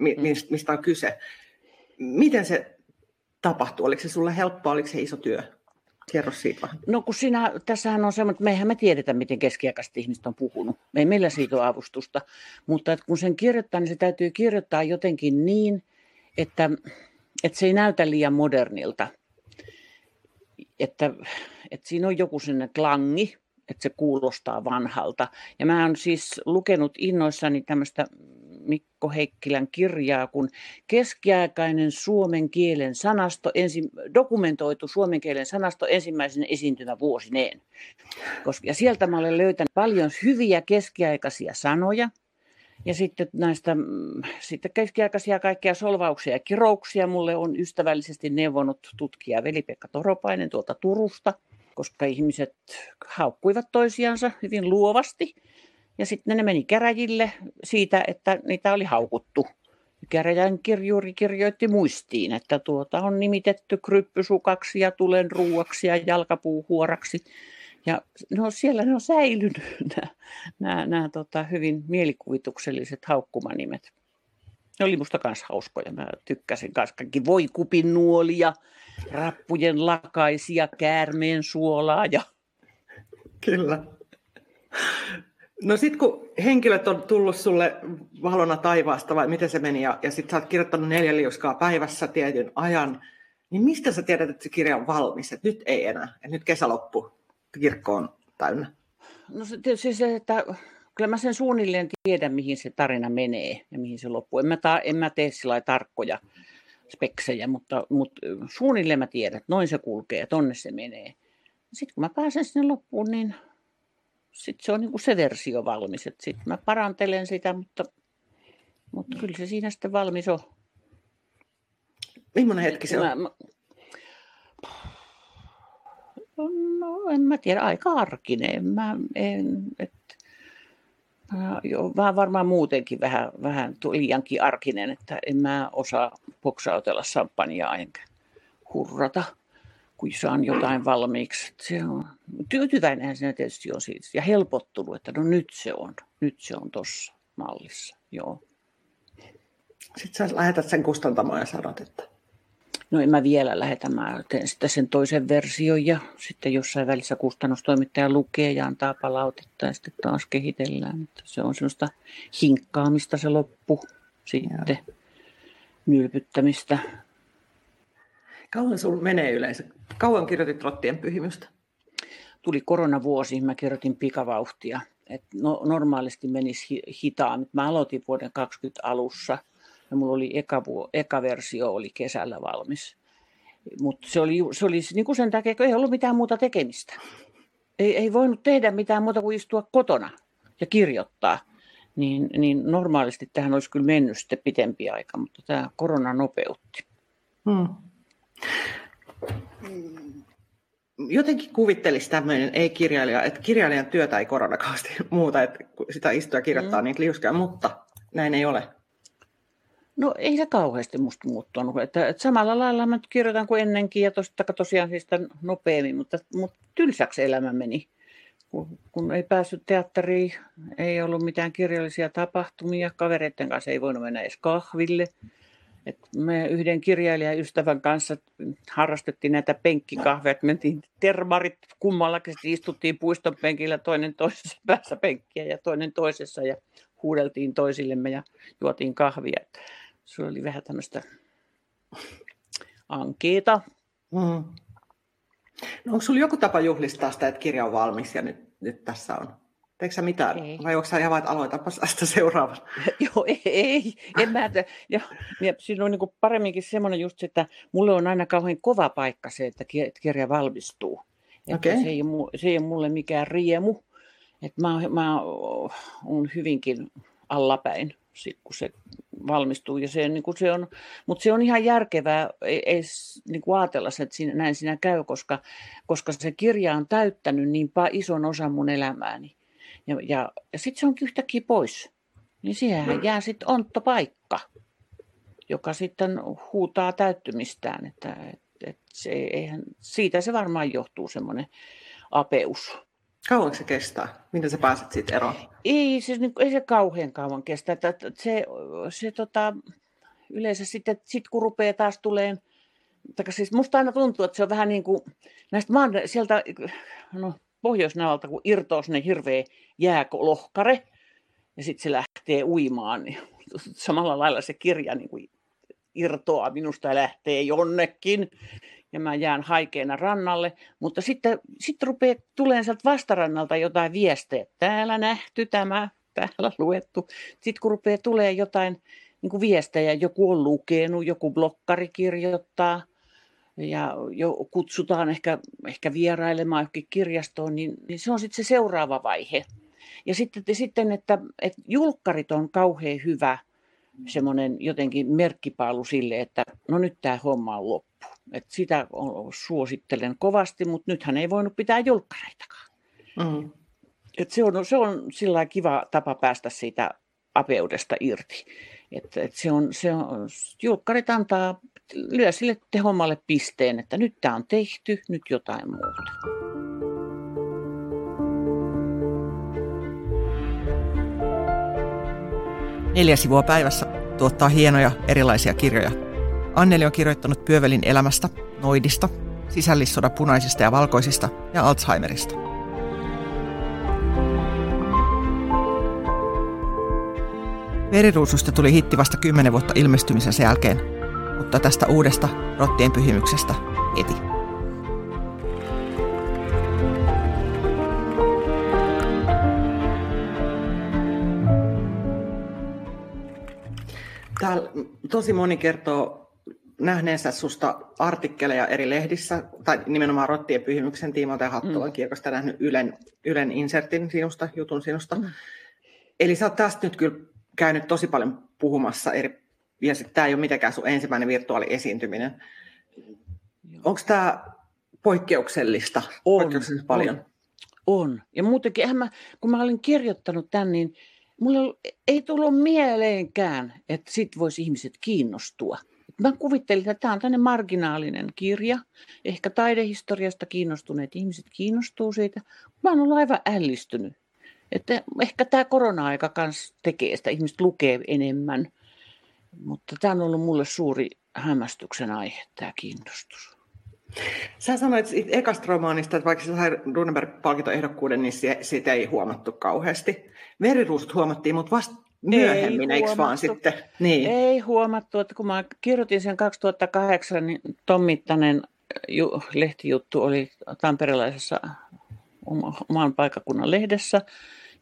Mm. mistä on kyse. Miten se tapahtuu? Oliko se sulle helppoa, oliko se iso työ? Kerro siitä vähän. No kun sinä, tässähän on semmoinen, että meihän me tiedetä, miten keskiaikaiset ihmiset on puhunut. Me ei meillä siitä ole avustusta. Mutta että kun sen kirjoittaa, niin se täytyy kirjoittaa jotenkin niin, että, että se ei näytä liian modernilta. Että, että siinä on joku sinne klangi, että se kuulostaa vanhalta. Ja mä oon siis lukenut innoissani tämmöistä Mikko Heikkilän kirjaa, kun keskiaikainen suomen kielen sanasto, ensi, dokumentoitu suomen kielen sanasto ensimmäisen esiintymä vuosineen. Koska, ja sieltä mä olen löytänyt paljon hyviä keskiaikaisia sanoja, ja sitten näistä mm, sitten keskiaikaisia kaikkia solvauksia ja kirouksia mulle on ystävällisesti neuvonut tutkija Veli-Pekka Toropainen tuolta Turusta, koska ihmiset haukkuivat toisiansa hyvin luovasti – ja sitten ne meni käräjille siitä, että niitä oli haukuttu. Käräjän kirjuri kirjoitti muistiin, että tuota on nimitetty kryppysukaksi ja tulen ruuaksi ja jalkapuuhuoraksi. Ja no, siellä ne on säilynyt [LAUGHS] nämä, tota, hyvin mielikuvitukselliset haukkumanimet. Ne oli musta kanssa hauskoja. Mä tykkäsin kanssa kaikki voikupin nuolia, rappujen lakaisia, käärmeen suolaa ja... [LAUGHS] Kyllä. No sitten kun henkilöt on tullut sulle valona taivaasta, vai miten se meni, ja, ja sitten sä oot kirjoittanut neljä liuskaa päivässä tietyn ajan, niin mistä sä tiedät, että se kirja on valmis, että nyt ei enää, että nyt kesä loppu, kirkko on täynnä? No se tietysti se, että kyllä mä sen suunnilleen tiedän, mihin se tarina menee ja mihin se loppuu. En mä, ta, en mä tee sillä tarkkoja speksejä, mutta, mutta suunnilleen mä tiedän, että noin se kulkee, tonne se menee. Sitten kun mä pääsen sinne loppuun, niin sitten se on niin kuin se versio valmis. Sitten mä parantelen sitä, mutta, mutta kyllä se siinä sitten valmis on. Millainen hetki se on? Mä, mä, no en mä tiedä, aika arkinen. Mä en, et, jo, vähän varmaan muutenkin vähän, vähän liiankin arkinen, että en mä osaa poksautella sampanjaa enkä hurrata kun saan jotain valmiiksi. Se on, tyytyväinen se tietysti on siitä ja helpottunut, että no nyt se on, nyt se on tuossa mallissa. Joo. Sitten sä lähetät sen kustantamaan ja sanot, että... No en mä vielä lähetä, mä teen sitten sen toisen version ja sitten jossain välissä kustannustoimittaja lukee ja antaa palautetta ja sitten taas kehitellään. Että se on semmoista hinkkaamista se loppu sitten, Joo. nylpyttämistä. Kauan sun menee yleensä? Kauan kirjoitit Rottien pyhimystä? Tuli koronavuosi, mä kirjoitin pikavauhtia. Et no, normaalisti menisi hitaan. Mä aloitin vuoden 20 alussa ja mulla oli eka, eka versio oli kesällä valmis. Mutta se oli, se oli niin kuin sen takia, kun ei ollut mitään muuta tekemistä. Ei, ei voinut tehdä mitään muuta kuin istua kotona ja kirjoittaa niin, niin normaalisti tähän olisi kyllä mennyt sitten pitempi aika, mutta tämä korona nopeutti. Hmm. Jotenkin kuvittelisi tämmöinen ei-kirjailija, että kirjailijan työtä ei koronakausti muuta, että sitä istua kirjoittaa hmm. niitä liuskeja, mutta näin ei ole. No ei se kauheasti musta muuttunut. Että, että samalla lailla mä kirjoitan kuin ennenkin ja tosta, tosiaan siis nopeammin, mutta, mutta tylsäksi elämä meni. Kun, kun ei päässyt teatteriin, ei ollut mitään kirjallisia tapahtumia, kavereiden kanssa ei voinut mennä edes kahville. Et me yhden kirjailijan ystävän kanssa harrastettiin näitä penkkikahveja, että mentiin termarit kummallakin, istuttiin puiston penkillä toinen toisessa päässä penkkiä ja toinen toisessa ja huudeltiin toisillemme ja juotiin kahvia se oli vähän tämmöistä ankeeta. Mm. No onko sinulla joku tapa juhlistaa sitä, että kirja on valmis ja nyt, nyt tässä on? Teekö sä mitään? Ei. Vai onko sä ihan vain, että aloitapa sitä seuraava? [LAUGHS] Joo, ei, ei. En mä, ja, ja siinä on niin paremminkin semmoinen just, että mulle on aina kauhean kova paikka se, että kirja valmistuu. Että okay. se, ei, se ei ole mulle mikään riemu. Että mä, mä oon hyvinkin allapäin, sit, kun se valmistuu. Ja se, niin kuin se on, mutta se on ihan järkevää ei, ei niin kuin ajatella, että siinä, näin siinä käy, koska, koska se kirja on täyttänyt niin ison osan mun elämääni. Ja, ja, ja sitten se on yhtäkkiä pois. Niin siihen jää sitten paikka, joka sitten huutaa täyttymistään. Että, et, et se, eihän, siitä se varmaan johtuu semmoinen apeus. Kauanko se kestää? Miten sä pääset siitä eroon? Ei, siis, niin, ei se kauhean kauan kestä. Se, se tota, yleensä sitten, sit kun rupeaa taas tuleen, tai siis musta aina tuntuu, että se on vähän niin kuin näistä maan, sieltä no, pohjoisnävalta, kun irtoaa sinne hirveä jääkolohkare, ja sitten se lähtee uimaan, niin samalla lailla se kirja niin kuin irtoaa minusta ja lähtee jonnekin ja mä jään haikeena rannalle, mutta sitten sit rupeaa tulemaan sieltä vastarannalta jotain viestejä, täällä nähty tämä, täällä luettu. Sitten kun rupeaa tulee jotain niin kuin viestejä, joku on lukenut, joku blokkari kirjoittaa ja jo kutsutaan ehkä, ehkä vierailemaan johonkin kirjastoon, niin, niin se on sitten se seuraava vaihe. Ja sitten, sitten että, että julkkarit on kauhean hyvä semmoinen jotenkin merkkipaalu sille, että no nyt tämä homma on loppu. Et sitä suosittelen kovasti, mutta nythän ei voinut pitää julkkareitakaan. Mm. Et se on, se on sillä kiva tapa päästä siitä apeudesta irti. Et, et se on, se on, julkkarit antaa, lyö sille tehommalle pisteen, että nyt tämä on tehty, nyt jotain muuta. Neljä sivua päivässä tuottaa hienoja erilaisia kirjoja Anneli on kirjoittanut Pyövelin elämästä, noidista, sisällissodan punaisista ja valkoisista ja Alzheimerista. Veriruususta tuli hitti vasta kymmenen vuotta ilmestymisen jälkeen, mutta tästä uudesta rottien pyhimyksestä eti. Täällä tosi moni kertoo nähneensä susta artikkeleja eri lehdissä, tai nimenomaan Rottien pyhimyksen tiimoilta ja Hattulan mm. kirkosta nähnyt Ylen, Ylen insertin sinusta, jutun sinusta. Mm. Eli sä oot tästä nyt kyllä käynyt tosi paljon puhumassa, eri, ja tämä ei ole mitenkään sun ensimmäinen virtuaaliesiintyminen. Onko tämä poikkeuksellista? On, poikkeuksellista paljon? On. on. Ja muutenkin, mä, kun mä olin kirjoittanut tämän, niin mulle ei tullut mieleenkään, että sit voisi ihmiset kiinnostua. Mä kuvittelin, että tämä on tämmöinen marginaalinen kirja. Ehkä taidehistoriasta kiinnostuneet ihmiset kiinnostuu siitä. Mä oon ollut aivan ällistynyt. Että ehkä tämä korona-aika kanssa tekee sitä, ihmiset lukee enemmän. Mutta tämä on ollut mulle suuri hämmästyksen aihe, tämä kiinnostus. Sä sanoit ekasta romaanista, että vaikka se sai Runeberg-palkintoehdokkuuden, niin siitä ei huomattu kauheasti. Veriruusut huomattiin, mutta vasta myöhemmin, eikö vaan sitten? Niin. Ei huomattu, että kun mä kirjoitin sen 2008, niin Tom Mittanen ju, lehtijuttu oli tamperelaisessa oman paikakunnan lehdessä.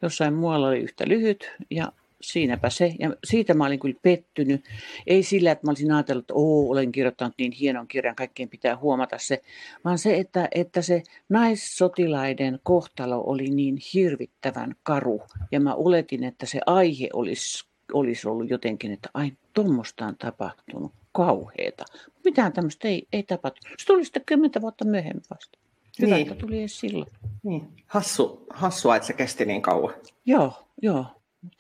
Jossain muualla oli yhtä lyhyt ja siinäpä se. Ja siitä mä olin kyllä pettynyt. Ei sillä, että mä olisin ajatellut, että Oo, olen kirjoittanut niin hienon kirjan, kaikkien pitää huomata se, vaan se, että, että se naissotilaiden kohtalo oli niin hirvittävän karu. Ja mä oletin, että se aihe olisi, olisi ollut jotenkin, että ai, tuommoista on tapahtunut kauheeta. Mitään tämmöistä ei, ei tapahtunut. Se tuli sitten kymmentä vuotta myöhemmin vasta. Hyvä, niin. että tuli edes silloin. Niin. Hassu, hassua, että se kesti niin kauan. Joo, joo.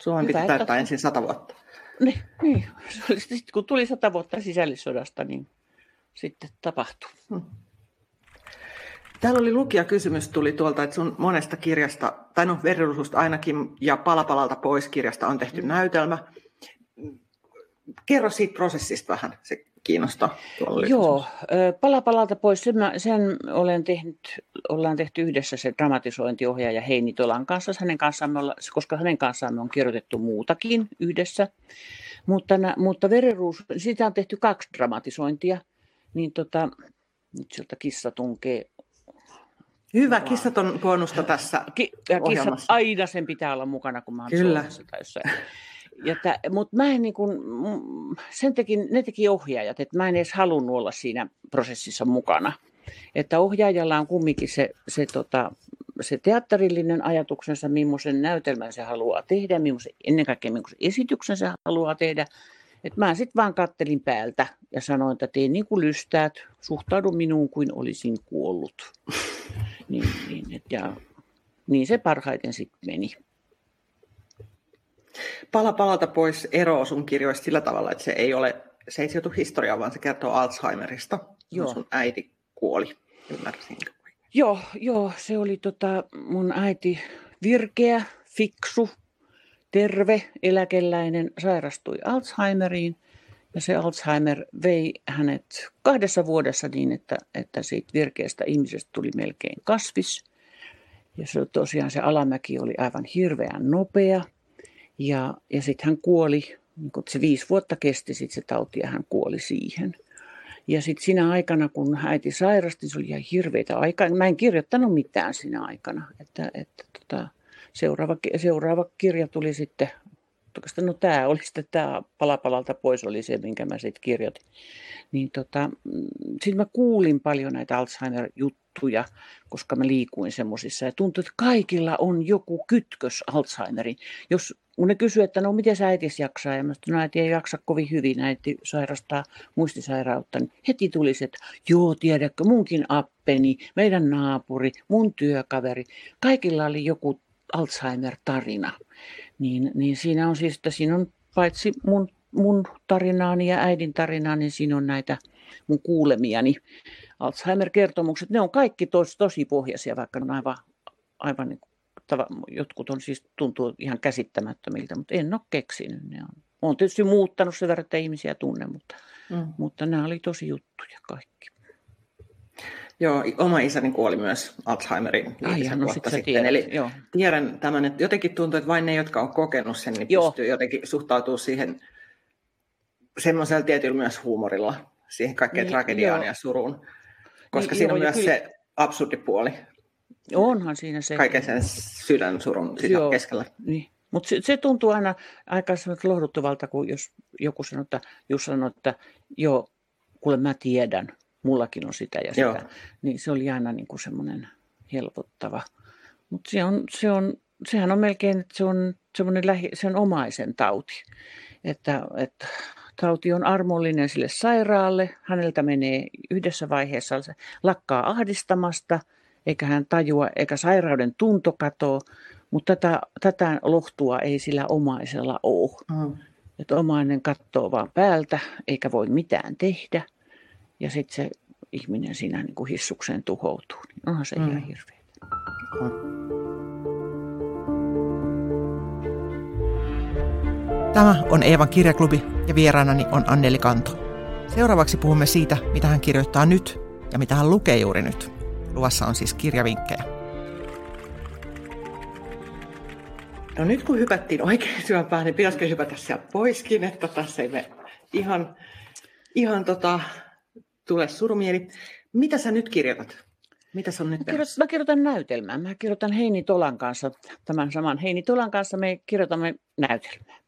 Suomen piti täyttää että... ensin sata vuotta. Niin, niin. Se oli sitten, kun tuli sata vuotta sisällissodasta, niin sitten tapahtui. Hmm. Täällä oli lukijakysymys, tuli tuolta, että sun monesta kirjasta, tai no ainakin, ja Palapalalta pois kirjasta on tehty mm. näytelmä. Kerro siitä prosessista vähän, se kiinnostaa. Joo, pala palalta pois. Sen, mä, sen olen tehnyt, ollaan tehty yhdessä se dramatisointiohjaaja Heini Tolan kanssa. Hänen kanssaan me olla, koska hänen kanssaan me on kirjoitettu muutakin yhdessä. Mutta, mutta Verenruus, siitä on tehty kaksi dramatisointia. Niin tota, nyt sieltä kissa tunkee Hyvä, kissat on bonusta tässä Ki- ja kissat aina sen pitää olla mukana, kun mä oon Kyllä. Tai jossain. Mutta mä en niin kun, sen teki, ne teki ohjaajat, että mä en edes halunnut olla siinä prosessissa mukana. Että ohjaajalla on kumminkin se, se, tota, se teatterillinen ajatuksensa, millaisen näytelmän se haluaa tehdä, millaisen, ennen kaikkea millaisen esityksen se haluaa tehdä. Et mä sitten vaan kattelin päältä ja sanoin, että teen niin kuin lystäät, suhtaudu minuun kuin olisin kuollut. [LAUGHS] niin, niin, et, ja, niin se parhaiten sitten meni. Pala palalta pois ero sun kirjoista sillä tavalla, että se ei ole, se ei sijoitu historiaan, vaan se kertoo Alzheimerista. Joo. Sun äiti kuoli, ymmärsinkö? Joo, joo, se oli tota, mun äiti virkeä, fiksu, terve, eläkeläinen, sairastui Alzheimeriin. Ja se Alzheimer vei hänet kahdessa vuodessa niin, että, että siitä virkeästä ihmisestä tuli melkein kasvis. Ja se tosiaan se alamäki oli aivan hirveän nopea – ja, ja sitten hän kuoli, niin kun se viisi vuotta kesti sit se tauti ja hän kuoli siihen. Ja sitten siinä aikana, kun äiti sairasti, se oli ihan hirveitä aikaa. Mä en kirjoittanut mitään siinä aikana. Että, että tota, seuraava, seuraava kirja tuli sitten, no tämä oli sitten tämä palapalalta pois oli se, minkä mä sitten kirjoitin. Niin tota, sitten mä kuulin paljon näitä Alzheimer-juttuja, koska mä liikuin semmoisissa. Ja tuntui, että kaikilla on joku kytkös Alzheimerin. Jos kun ne kysyivät, että no miten sä äitis jaksaa, ja mä sanoin, no äiti ei jaksa kovin hyvin, äiti sairastaa muistisairautta, niin heti tuli se, että joo, tiedätkö, munkin appeni, meidän naapuri, mun työkaveri, kaikilla oli joku Alzheimer-tarina. Niin, niin siinä on siis, että siinä on paitsi mun, mun tarinaani ja äidin tarinaani, niin siinä on näitä mun kuulemiani Alzheimer-kertomukset. Ne on kaikki tos, tosi pohjaisia, vaikka ne on aivan, aivan niin jotkut on siis tuntuu ihan käsittämättömiltä, mutta en ole keksinyt. Ne on. Olen tietysti muuttanut sen verran, että ihmisiä tunne, mutta, mm. mutta nämä oli tosi juttuja kaikki. Joo, oma isäni kuoli myös Alzheimerin Ai, no vuotta sitten. Tiedät, Eli joo. tiedän tämän, että jotenkin tuntuu, että vain ne, jotka on kokenut sen, niin joo. pystyy jotenkin suhtautumaan siihen semmoisella tietyllä myös huumorilla, siihen kaikkeen niin, tragediaan joo. ja suruun. Koska niin, siinä joo, on myös kyllä... se absurdi puoli. Onhan siinä se. Kaiken sen sydänsurun sitä Joo, keskellä. Niin. Mutta se, se, tuntuu aina aika lohduttavalta, kun jos joku sanoo, että, jos sanoo, että joo, kuule mä tiedän, mullakin on sitä ja sitä. Joo. Niin se oli aina niin kuin semmoinen helpottava. Mutta se on, se on, sehän on melkein, että se on semmoinen lähi, se on omaisen tauti. Että, että tauti on armollinen sille sairaalle, häneltä menee yhdessä vaiheessa, se lakkaa ahdistamasta – eikä hän tajua, eikä sairauden tunto katoa, mutta tätä, tätä lohtua ei sillä omaisella ole. Mm. Että omainen katsoo vaan päältä, eikä voi mitään tehdä, ja sitten se ihminen siinä niin kuin hissukseen tuhoutuu. Niin onhan se mm. ihan hirveä. Tämä on Eevan kirjaklubi ja vieraanani on Anneli Kanto. Seuraavaksi puhumme siitä, mitä hän kirjoittaa nyt ja mitä hän lukee juuri nyt. Luvassa on siis kirjavinkkejä. No nyt kun hypättiin oikein syöpään, niin pitäisikö hypätä sieltä poiskin, että tässä ei me ihan, ihan tota, tule surumieli. Mitä sä nyt kirjoitat? Mitä on nyt mä kirjoitan, mä kirjoitan näytelmää. Mä kirjoitan Heini Tolan kanssa, tämän saman Heini Tolan kanssa me kirjoitamme näytelmää.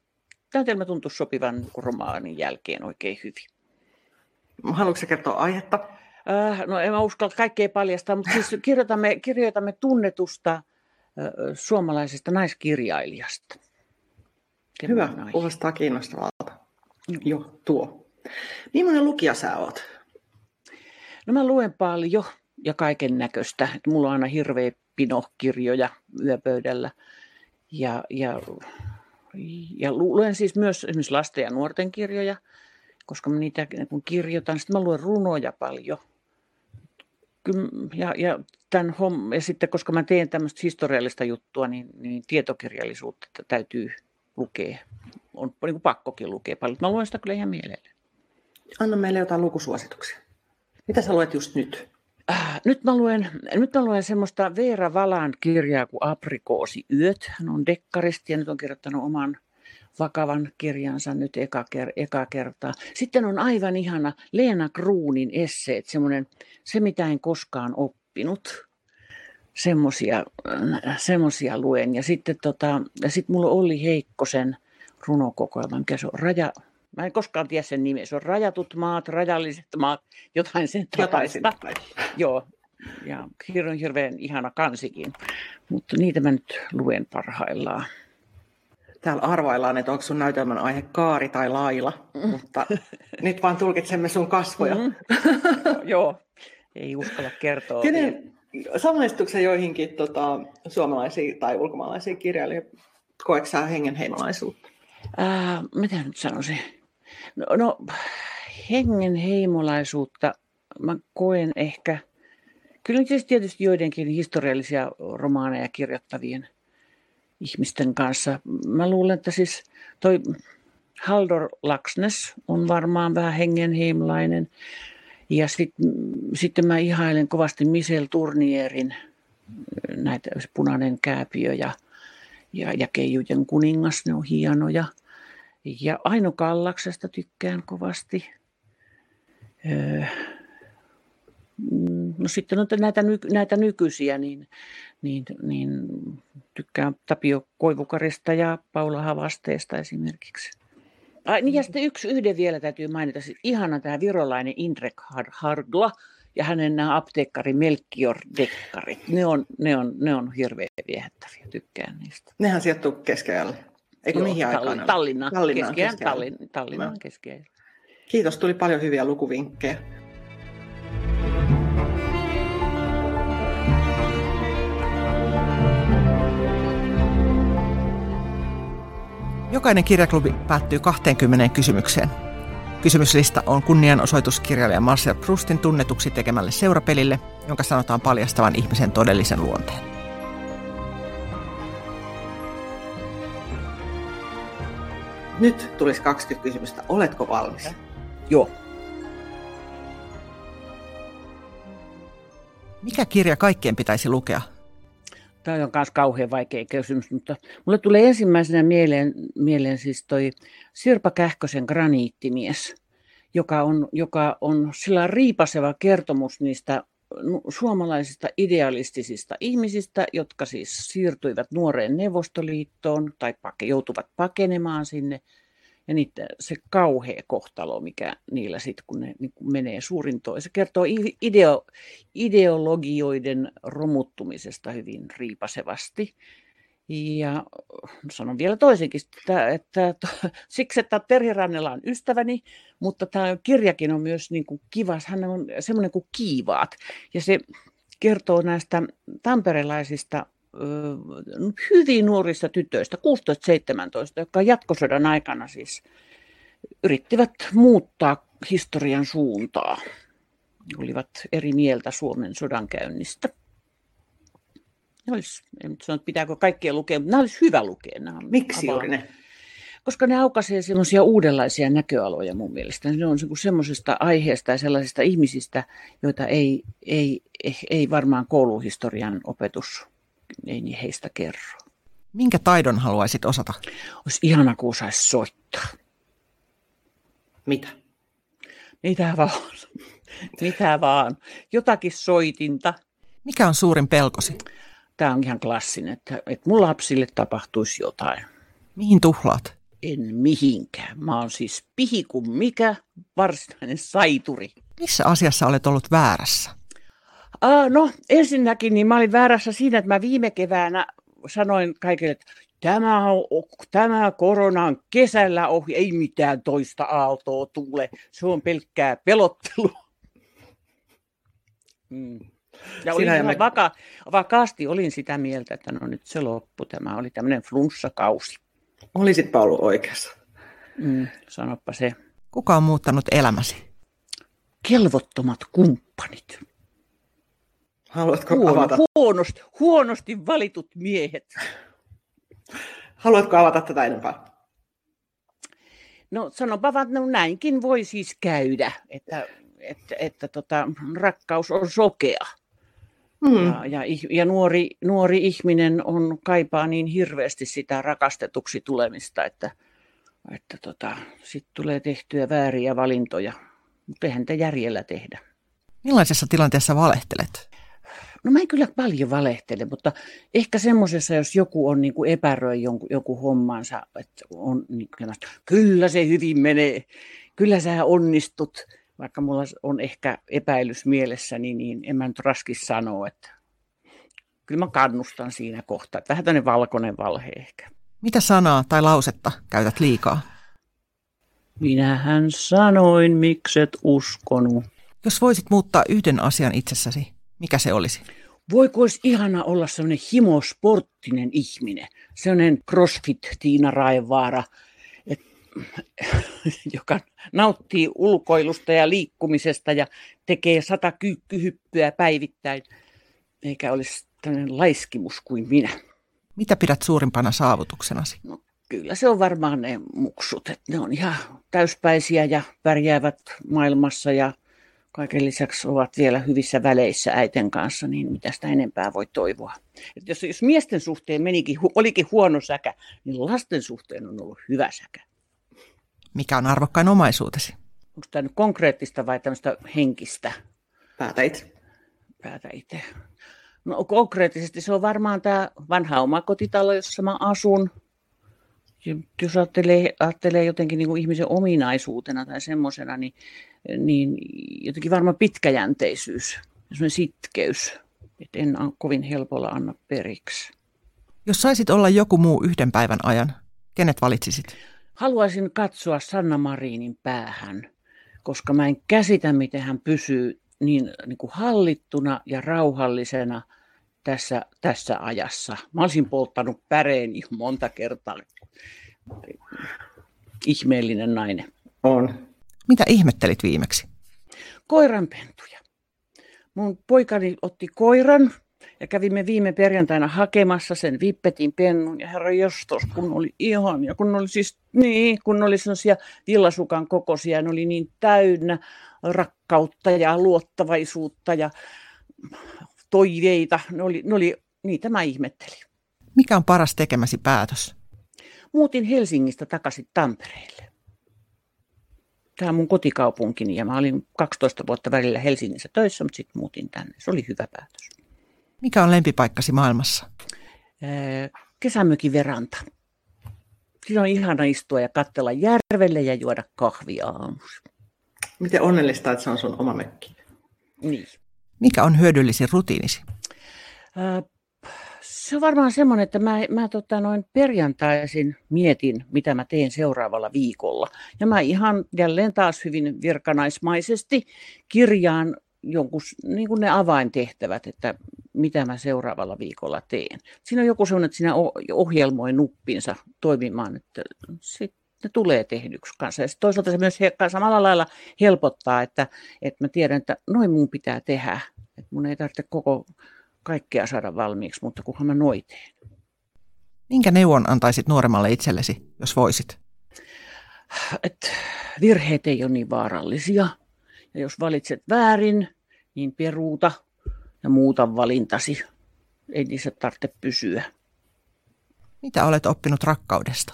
näytelmä tuntui sopivan romaanin jälkeen oikein hyvin. Haluatko kertoa aihetta? Äh, no en mä uskalla kaikkea paljastaa, mutta siis kirjoitamme, kirjoitamme tunnetusta äh, suomalaisesta naiskirjailijasta. Hyvä, kuulostaa kiinnostavalta. Jo, tuo. Millainen lukija sä oot? No mä luen paljon ja kaiken näköistä. Mulla on aina hirveä pino kirjoja yöpöydällä. Ja, ja, ja luen siis myös esimerkiksi lasten ja nuorten kirjoja, koska mä niitä kun kirjoitan. Sitten mä luen runoja paljon. Ja, ja, tämän homm, ja sitten koska mä teen tämmöistä historiallista juttua, niin, niin tietokirjallisuutta täytyy lukea. On niin kuin pakkokin lukea paljon. Mä luen sitä kyllä ihan mielelläni. Anna meille jotain lukusuosituksia. Mitä sä luet just nyt? Äh, nyt, mä luen, nyt mä luen semmoista Veera Valan kirjaa kuin Aprikoosi yöt. Hän on dekkaristi ja nyt on kirjoittanut oman vakavan kirjansa nyt eka, ker- eka kertaa. Sitten on aivan ihana Leena Kruunin esseet, semmoinen Se mitä en koskaan oppinut. Semmoisia, semmosia luen. Ja sitten tota, ja sit mulla oli Heikkosen runokokoelma, mikä se on Raja, Mä en koskaan tiedä sen nimeä. Se on rajatut maat, rajalliset maat, jotain sen tapaista. Joo, ja hirveän, hirveän ihana kansikin. Mutta niitä mä nyt luen parhaillaan. Täällä arvaillaan, että onko sun näytelmän aihe Kaari tai Laila, mm. mutta nyt vaan tulkitsemme sun kasvoja. Mm. [LAUGHS] Joo, ei uskalla kertoa. Kenen, samaistuiko joihinkin tota, suomalaisiin tai ulkomaalaisiin kirjailijoihin? Koetko sä hengenheimolaisuutta? Äh, mitä nyt sanoisin? No, no hengenheimolaisuutta mä koen ehkä, kyllä tietysti joidenkin historiallisia romaaneja kirjoittavien ihmisten kanssa. Mä luulen, että siis toi Haldor Laksnes on varmaan vähän hengenheimolainen. Ja sit, sitten mä ihailen kovasti Michel Turnierin näitä punainen kääpiö ja, ja, ja Keijujen kuningas, ne on hienoja – ja Aino Kallaksesta tykkään kovasti. Öö, no sitten on näitä, näitä nykyisiä, niin, niin, niin tykkään Tapio Koivukarista ja Paula Havasteesta esimerkiksi. Ai, niin ja sitten yksi yhden vielä täytyy mainita. Siis ihana tämä virolainen Indrek Hargla ja hänen nämä apteekkari Melchior Dekkarit. Ne on, ne on, ne on hirveän viehättäviä, tykkään niistä. Nehän sijoittuu keskellä. Eikö Joo, mihin aikaan? Tallinna, Tallinna keskiään, Tallin, Tallinnan keskiään. Kiitos, tuli paljon hyviä lukuvinkkejä. Jokainen kirjaklubi päättyy 20 kysymykseen. Kysymyslista on kunnianosoitus kirjailija Marcel Proustin tunnetuksi tekemälle seurapelille, jonka sanotaan paljastavan ihmisen todellisen luonteen. Nyt tulisi 20 kysymystä. Oletko valmis? Joo. Mikä kirja kaikkien pitäisi lukea? Tämä on myös kauhean vaikea kysymys, mutta mulle tulee ensimmäisenä mieleen, mieleen siis toi Sirpa Kähkösen graniittimies, joka on, joka on sillä riipaseva kertomus niistä suomalaisista idealistisista ihmisistä, jotka siis siirtyivät nuoreen Neuvostoliittoon tai joutuvat pakenemaan sinne. Ja niitä, se kauhea kohtalo, mikä niillä sitten, kun ne niin kun menee suurintoon. Se kertoo ideo, ideologioiden romuttumisesta hyvin riipasevasti. Ja sanon vielä toisenkin, että, että [LAUGHS] siksi, että Terhi Rannella on ystäväni, mutta tämä kirjakin on myös niin kuin kiva. Hän on semmoinen kuin kiivaat. Ja se kertoo näistä tamperelaisista hyvin nuorista tytöistä, 16-17, jotka jatkosodan aikana siis yrittivät muuttaa historian suuntaa. Olivat eri mieltä Suomen sodankäynnistä. Ne olisi, en sano, että pitääkö kaikkea lukea, mutta nämä olisi hyvä lukea. Nämä Miksi juuri ne? Koska ne aukaisee sellaisia uudenlaisia näköaloja mun mielestä. Ne on niinku semmoisesta aiheesta ja sellaisista ihmisistä, joita ei, ei, ei, ei varmaan kouluhistorian opetus ei heistä kerro. Minkä taidon haluaisit osata? Olisi ihana, kun osaisi soittaa. Mitä? Mitä vaan. Mitä vaan. Jotakin soitinta. Mikä on suurin pelkosi? Tämä on ihan klassinen, että, että mun lapsille tapahtuisi jotain. Mihin tuhlaat? En mihinkään. Mä oon siis pihi kuin mikä, varsinainen saituri. Missä asiassa olet ollut väärässä? Uh, no ensinnäkin niin mä olin väärässä siinä, että mä viime keväänä sanoin kaikille, että tämä, on, tämä korona on kesällä ohi, ei mitään toista aaltoa tule. Se on pelkkää pelottelua. [LAUGHS] Mm. Ja olin ihan me... vaka, vakaasti olin sitä mieltä, että no nyt se loppu. Tämä oli tämmöinen flunssakausi. Olisit ollut oikeassa. Mm, sanoppa se. Kuka on muuttanut elämäsi? Kelvottomat kumppanit. Haluatko Huono, avata? Huonosti, huonosti valitut miehet. Haluatko avata tätä enempää? No sanopa vaan, että no, näinkin voi siis käydä, että, että, että tota, rakkaus on sokea. Hmm. Ja, ja, ja nuori, nuori ihminen on kaipaa niin hirveästi sitä rakastetuksi tulemista, että, että tota, sitten tulee tehtyä vääriä valintoja. Mutta eihän te järjellä tehdä. Millaisessa tilanteessa valehtelet? No mä en kyllä paljon valehtele, mutta ehkä semmoisessa, jos joku on niin kuin epäröi jonkun, joku hommansa, että on niin kuin, kyllä se hyvin menee, kyllä sä onnistut, vaikka mulla on ehkä epäilys mielessäni, niin en mä nyt raski sanoa, että kyllä mä kannustan siinä kohtaa. Vähän tämmöinen valkoinen valhe ehkä. Mitä sanaa tai lausetta käytät liikaa? Minähän sanoin, mikset uskonut. Jos voisit muuttaa yhden asian itsessäsi, mikä se olisi? Voiko olisi ihana olla sellainen himosporttinen ihminen, sellainen crossfit Tiina Raivaara, et, [LAUGHS] joka nauttii ulkoilusta ja liikkumisesta ja tekee sata kyykkyhyppyä päivittäin, eikä olisi tällainen laiskimus kuin minä. Mitä pidät suurimpana saavutuksenasi? No, kyllä se on varmaan ne muksut, että ne on ihan täyspäisiä ja pärjäävät maailmassa ja kaiken lisäksi ovat vielä hyvissä väleissä äiten kanssa, niin mitä sitä enempää voi toivoa. Et jos, jos miesten suhteen menikin, olikin huono säkä, niin lasten suhteen on ollut hyvä säkä. Mikä on arvokkain omaisuutesi? Onko tämä nyt konkreettista vai tämmöistä henkistä? Päätä itse. Päätä itse. No konkreettisesti se on varmaan tämä vanha omakotitalo, jossa mä asun. Jos ajattelee, ajattelee jotenkin niin kuin ihmisen ominaisuutena tai semmoisena, niin niin jotenkin varmaan pitkäjänteisyys ja sitkeys, että en kovin helpolla anna periksi. Jos saisit olla joku muu yhden päivän ajan, kenet valitsisit? Haluaisin katsoa Sanna Marinin päähän, koska mä en käsitä, miten hän pysyy niin, niin kuin hallittuna ja rauhallisena tässä, tässä ajassa. Mä olisin polttanut päreen monta kertaa. Ihmeellinen nainen. On. Mitä ihmettelit viimeksi? Koiranpentuja. Mun poikani otti koiran ja kävimme viime perjantaina hakemassa sen vippetin pennun ja herra jostos, kun oli ihan ja kun oli siis niin, kun oli sellaisia villasukan kokoisia, ne oli niin täynnä rakkautta ja luottavaisuutta ja toiveita. Ne oli, ne oli, niitä mä ihmettelin. Mikä on paras tekemäsi päätös? Muutin Helsingistä takaisin Tampereelle tämä on mun kotikaupunkini ja mä olin 12 vuotta välillä Helsingissä töissä, mutta sitten muutin tänne. Se oli hyvä päätös. Mikä on lempipaikkasi maailmassa? kesämökin veranta. Siinä on ihana istua ja katsella järvelle ja juoda kahvia aamussa. Miten onnellista, että se on sun oma mökki? Niin. Mikä on hyödyllisin rutiinisi? Se on varmaan semmoinen, että mä, mä tota noin perjantaisin mietin, mitä mä teen seuraavalla viikolla. Ja mä ihan jälleen taas hyvin virkanaismaisesti kirjaan jonkun, niin kuin ne avaintehtävät, että mitä mä seuraavalla viikolla teen. Siinä on joku sellainen, että siinä ohjelmoi nuppinsa toimimaan, että sitten ne tulee tehdyksi kanssa. Ja toisaalta se myös samalla lailla helpottaa, että, että mä tiedän, että noin mun pitää tehdä. Että mun ei tarvitse koko kaikkea saada valmiiksi, mutta kunhan mä noiteen. Minkä neuvon antaisit nuoremmalle itsellesi, jos voisit? Et virheet ei ole niin vaarallisia. Ja jos valitset väärin, niin peruuta ja muuta valintasi. Ei niissä tarvitse pysyä. Mitä olet oppinut rakkaudesta?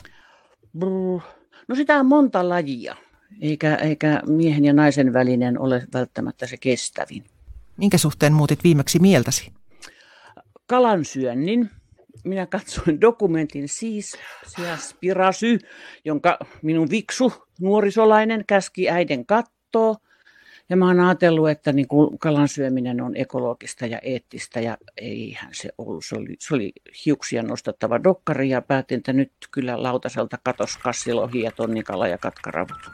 Brr. No sitä on monta lajia, eikä, eikä miehen ja naisen välinen ole välttämättä se kestävin. Minkä suhteen muutit viimeksi mieltäsi? kalansyönnin minä katsoin dokumentin siis, Spirasy, jonka minun viksu nuorisolainen käski äiden kattoo. Ja mä oon ajatellut, että niin kuin kalan syöminen on ekologista ja eettistä ja eihän se ollut. Se oli, se oli hiuksia nostattava dokkari ja päätin, että nyt kyllä lautaselta katos kassilohi ja tonnikala ja katkaravut.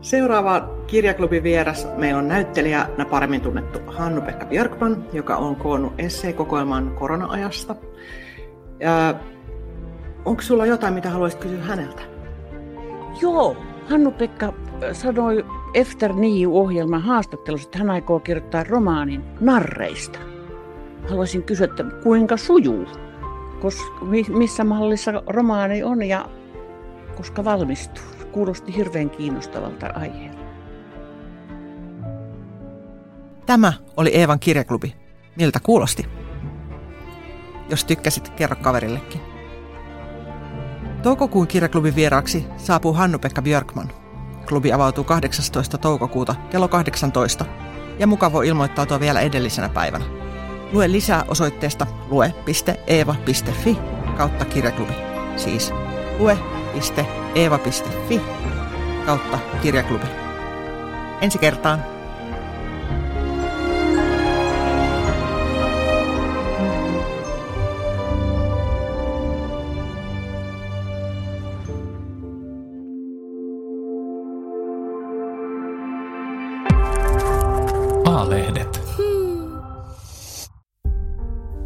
Seuraava kirjaklubin vieras meillä on näyttelijänä paremmin tunnettu Hannu-Pekka Björkman, joka on koonnut esseekokoelman korona-ajasta. Ja onko sulla jotain, mitä haluaisit kysyä häneltä? Joo, Hannu-Pekka sanoi Efter Niu-ohjelman haastattelussa, että hän aikoo kirjoittaa romaanin narreista. Haluaisin kysyä, että kuinka sujuu? Koska, missä mallissa romaani on ja koska valmistuu? Kuulosti hirveän kiinnostavalta aiheelta. Tämä oli Eevan kirjaklubi. Miltä kuulosti? Jos tykkäsit, kerro kaverillekin. Toukokuun kirjaklubin vieraaksi saapuu Hannu-Pekka Björkman. Klubi avautuu 18. toukokuuta kello 18 ja muka voi ilmoittautua vielä edellisenä päivänä. Lue lisää osoitteesta lue.eeva.fi kautta kirjaklubi. Siis lue.eeva.fi kautta kirjaklubi. Ensi kertaan.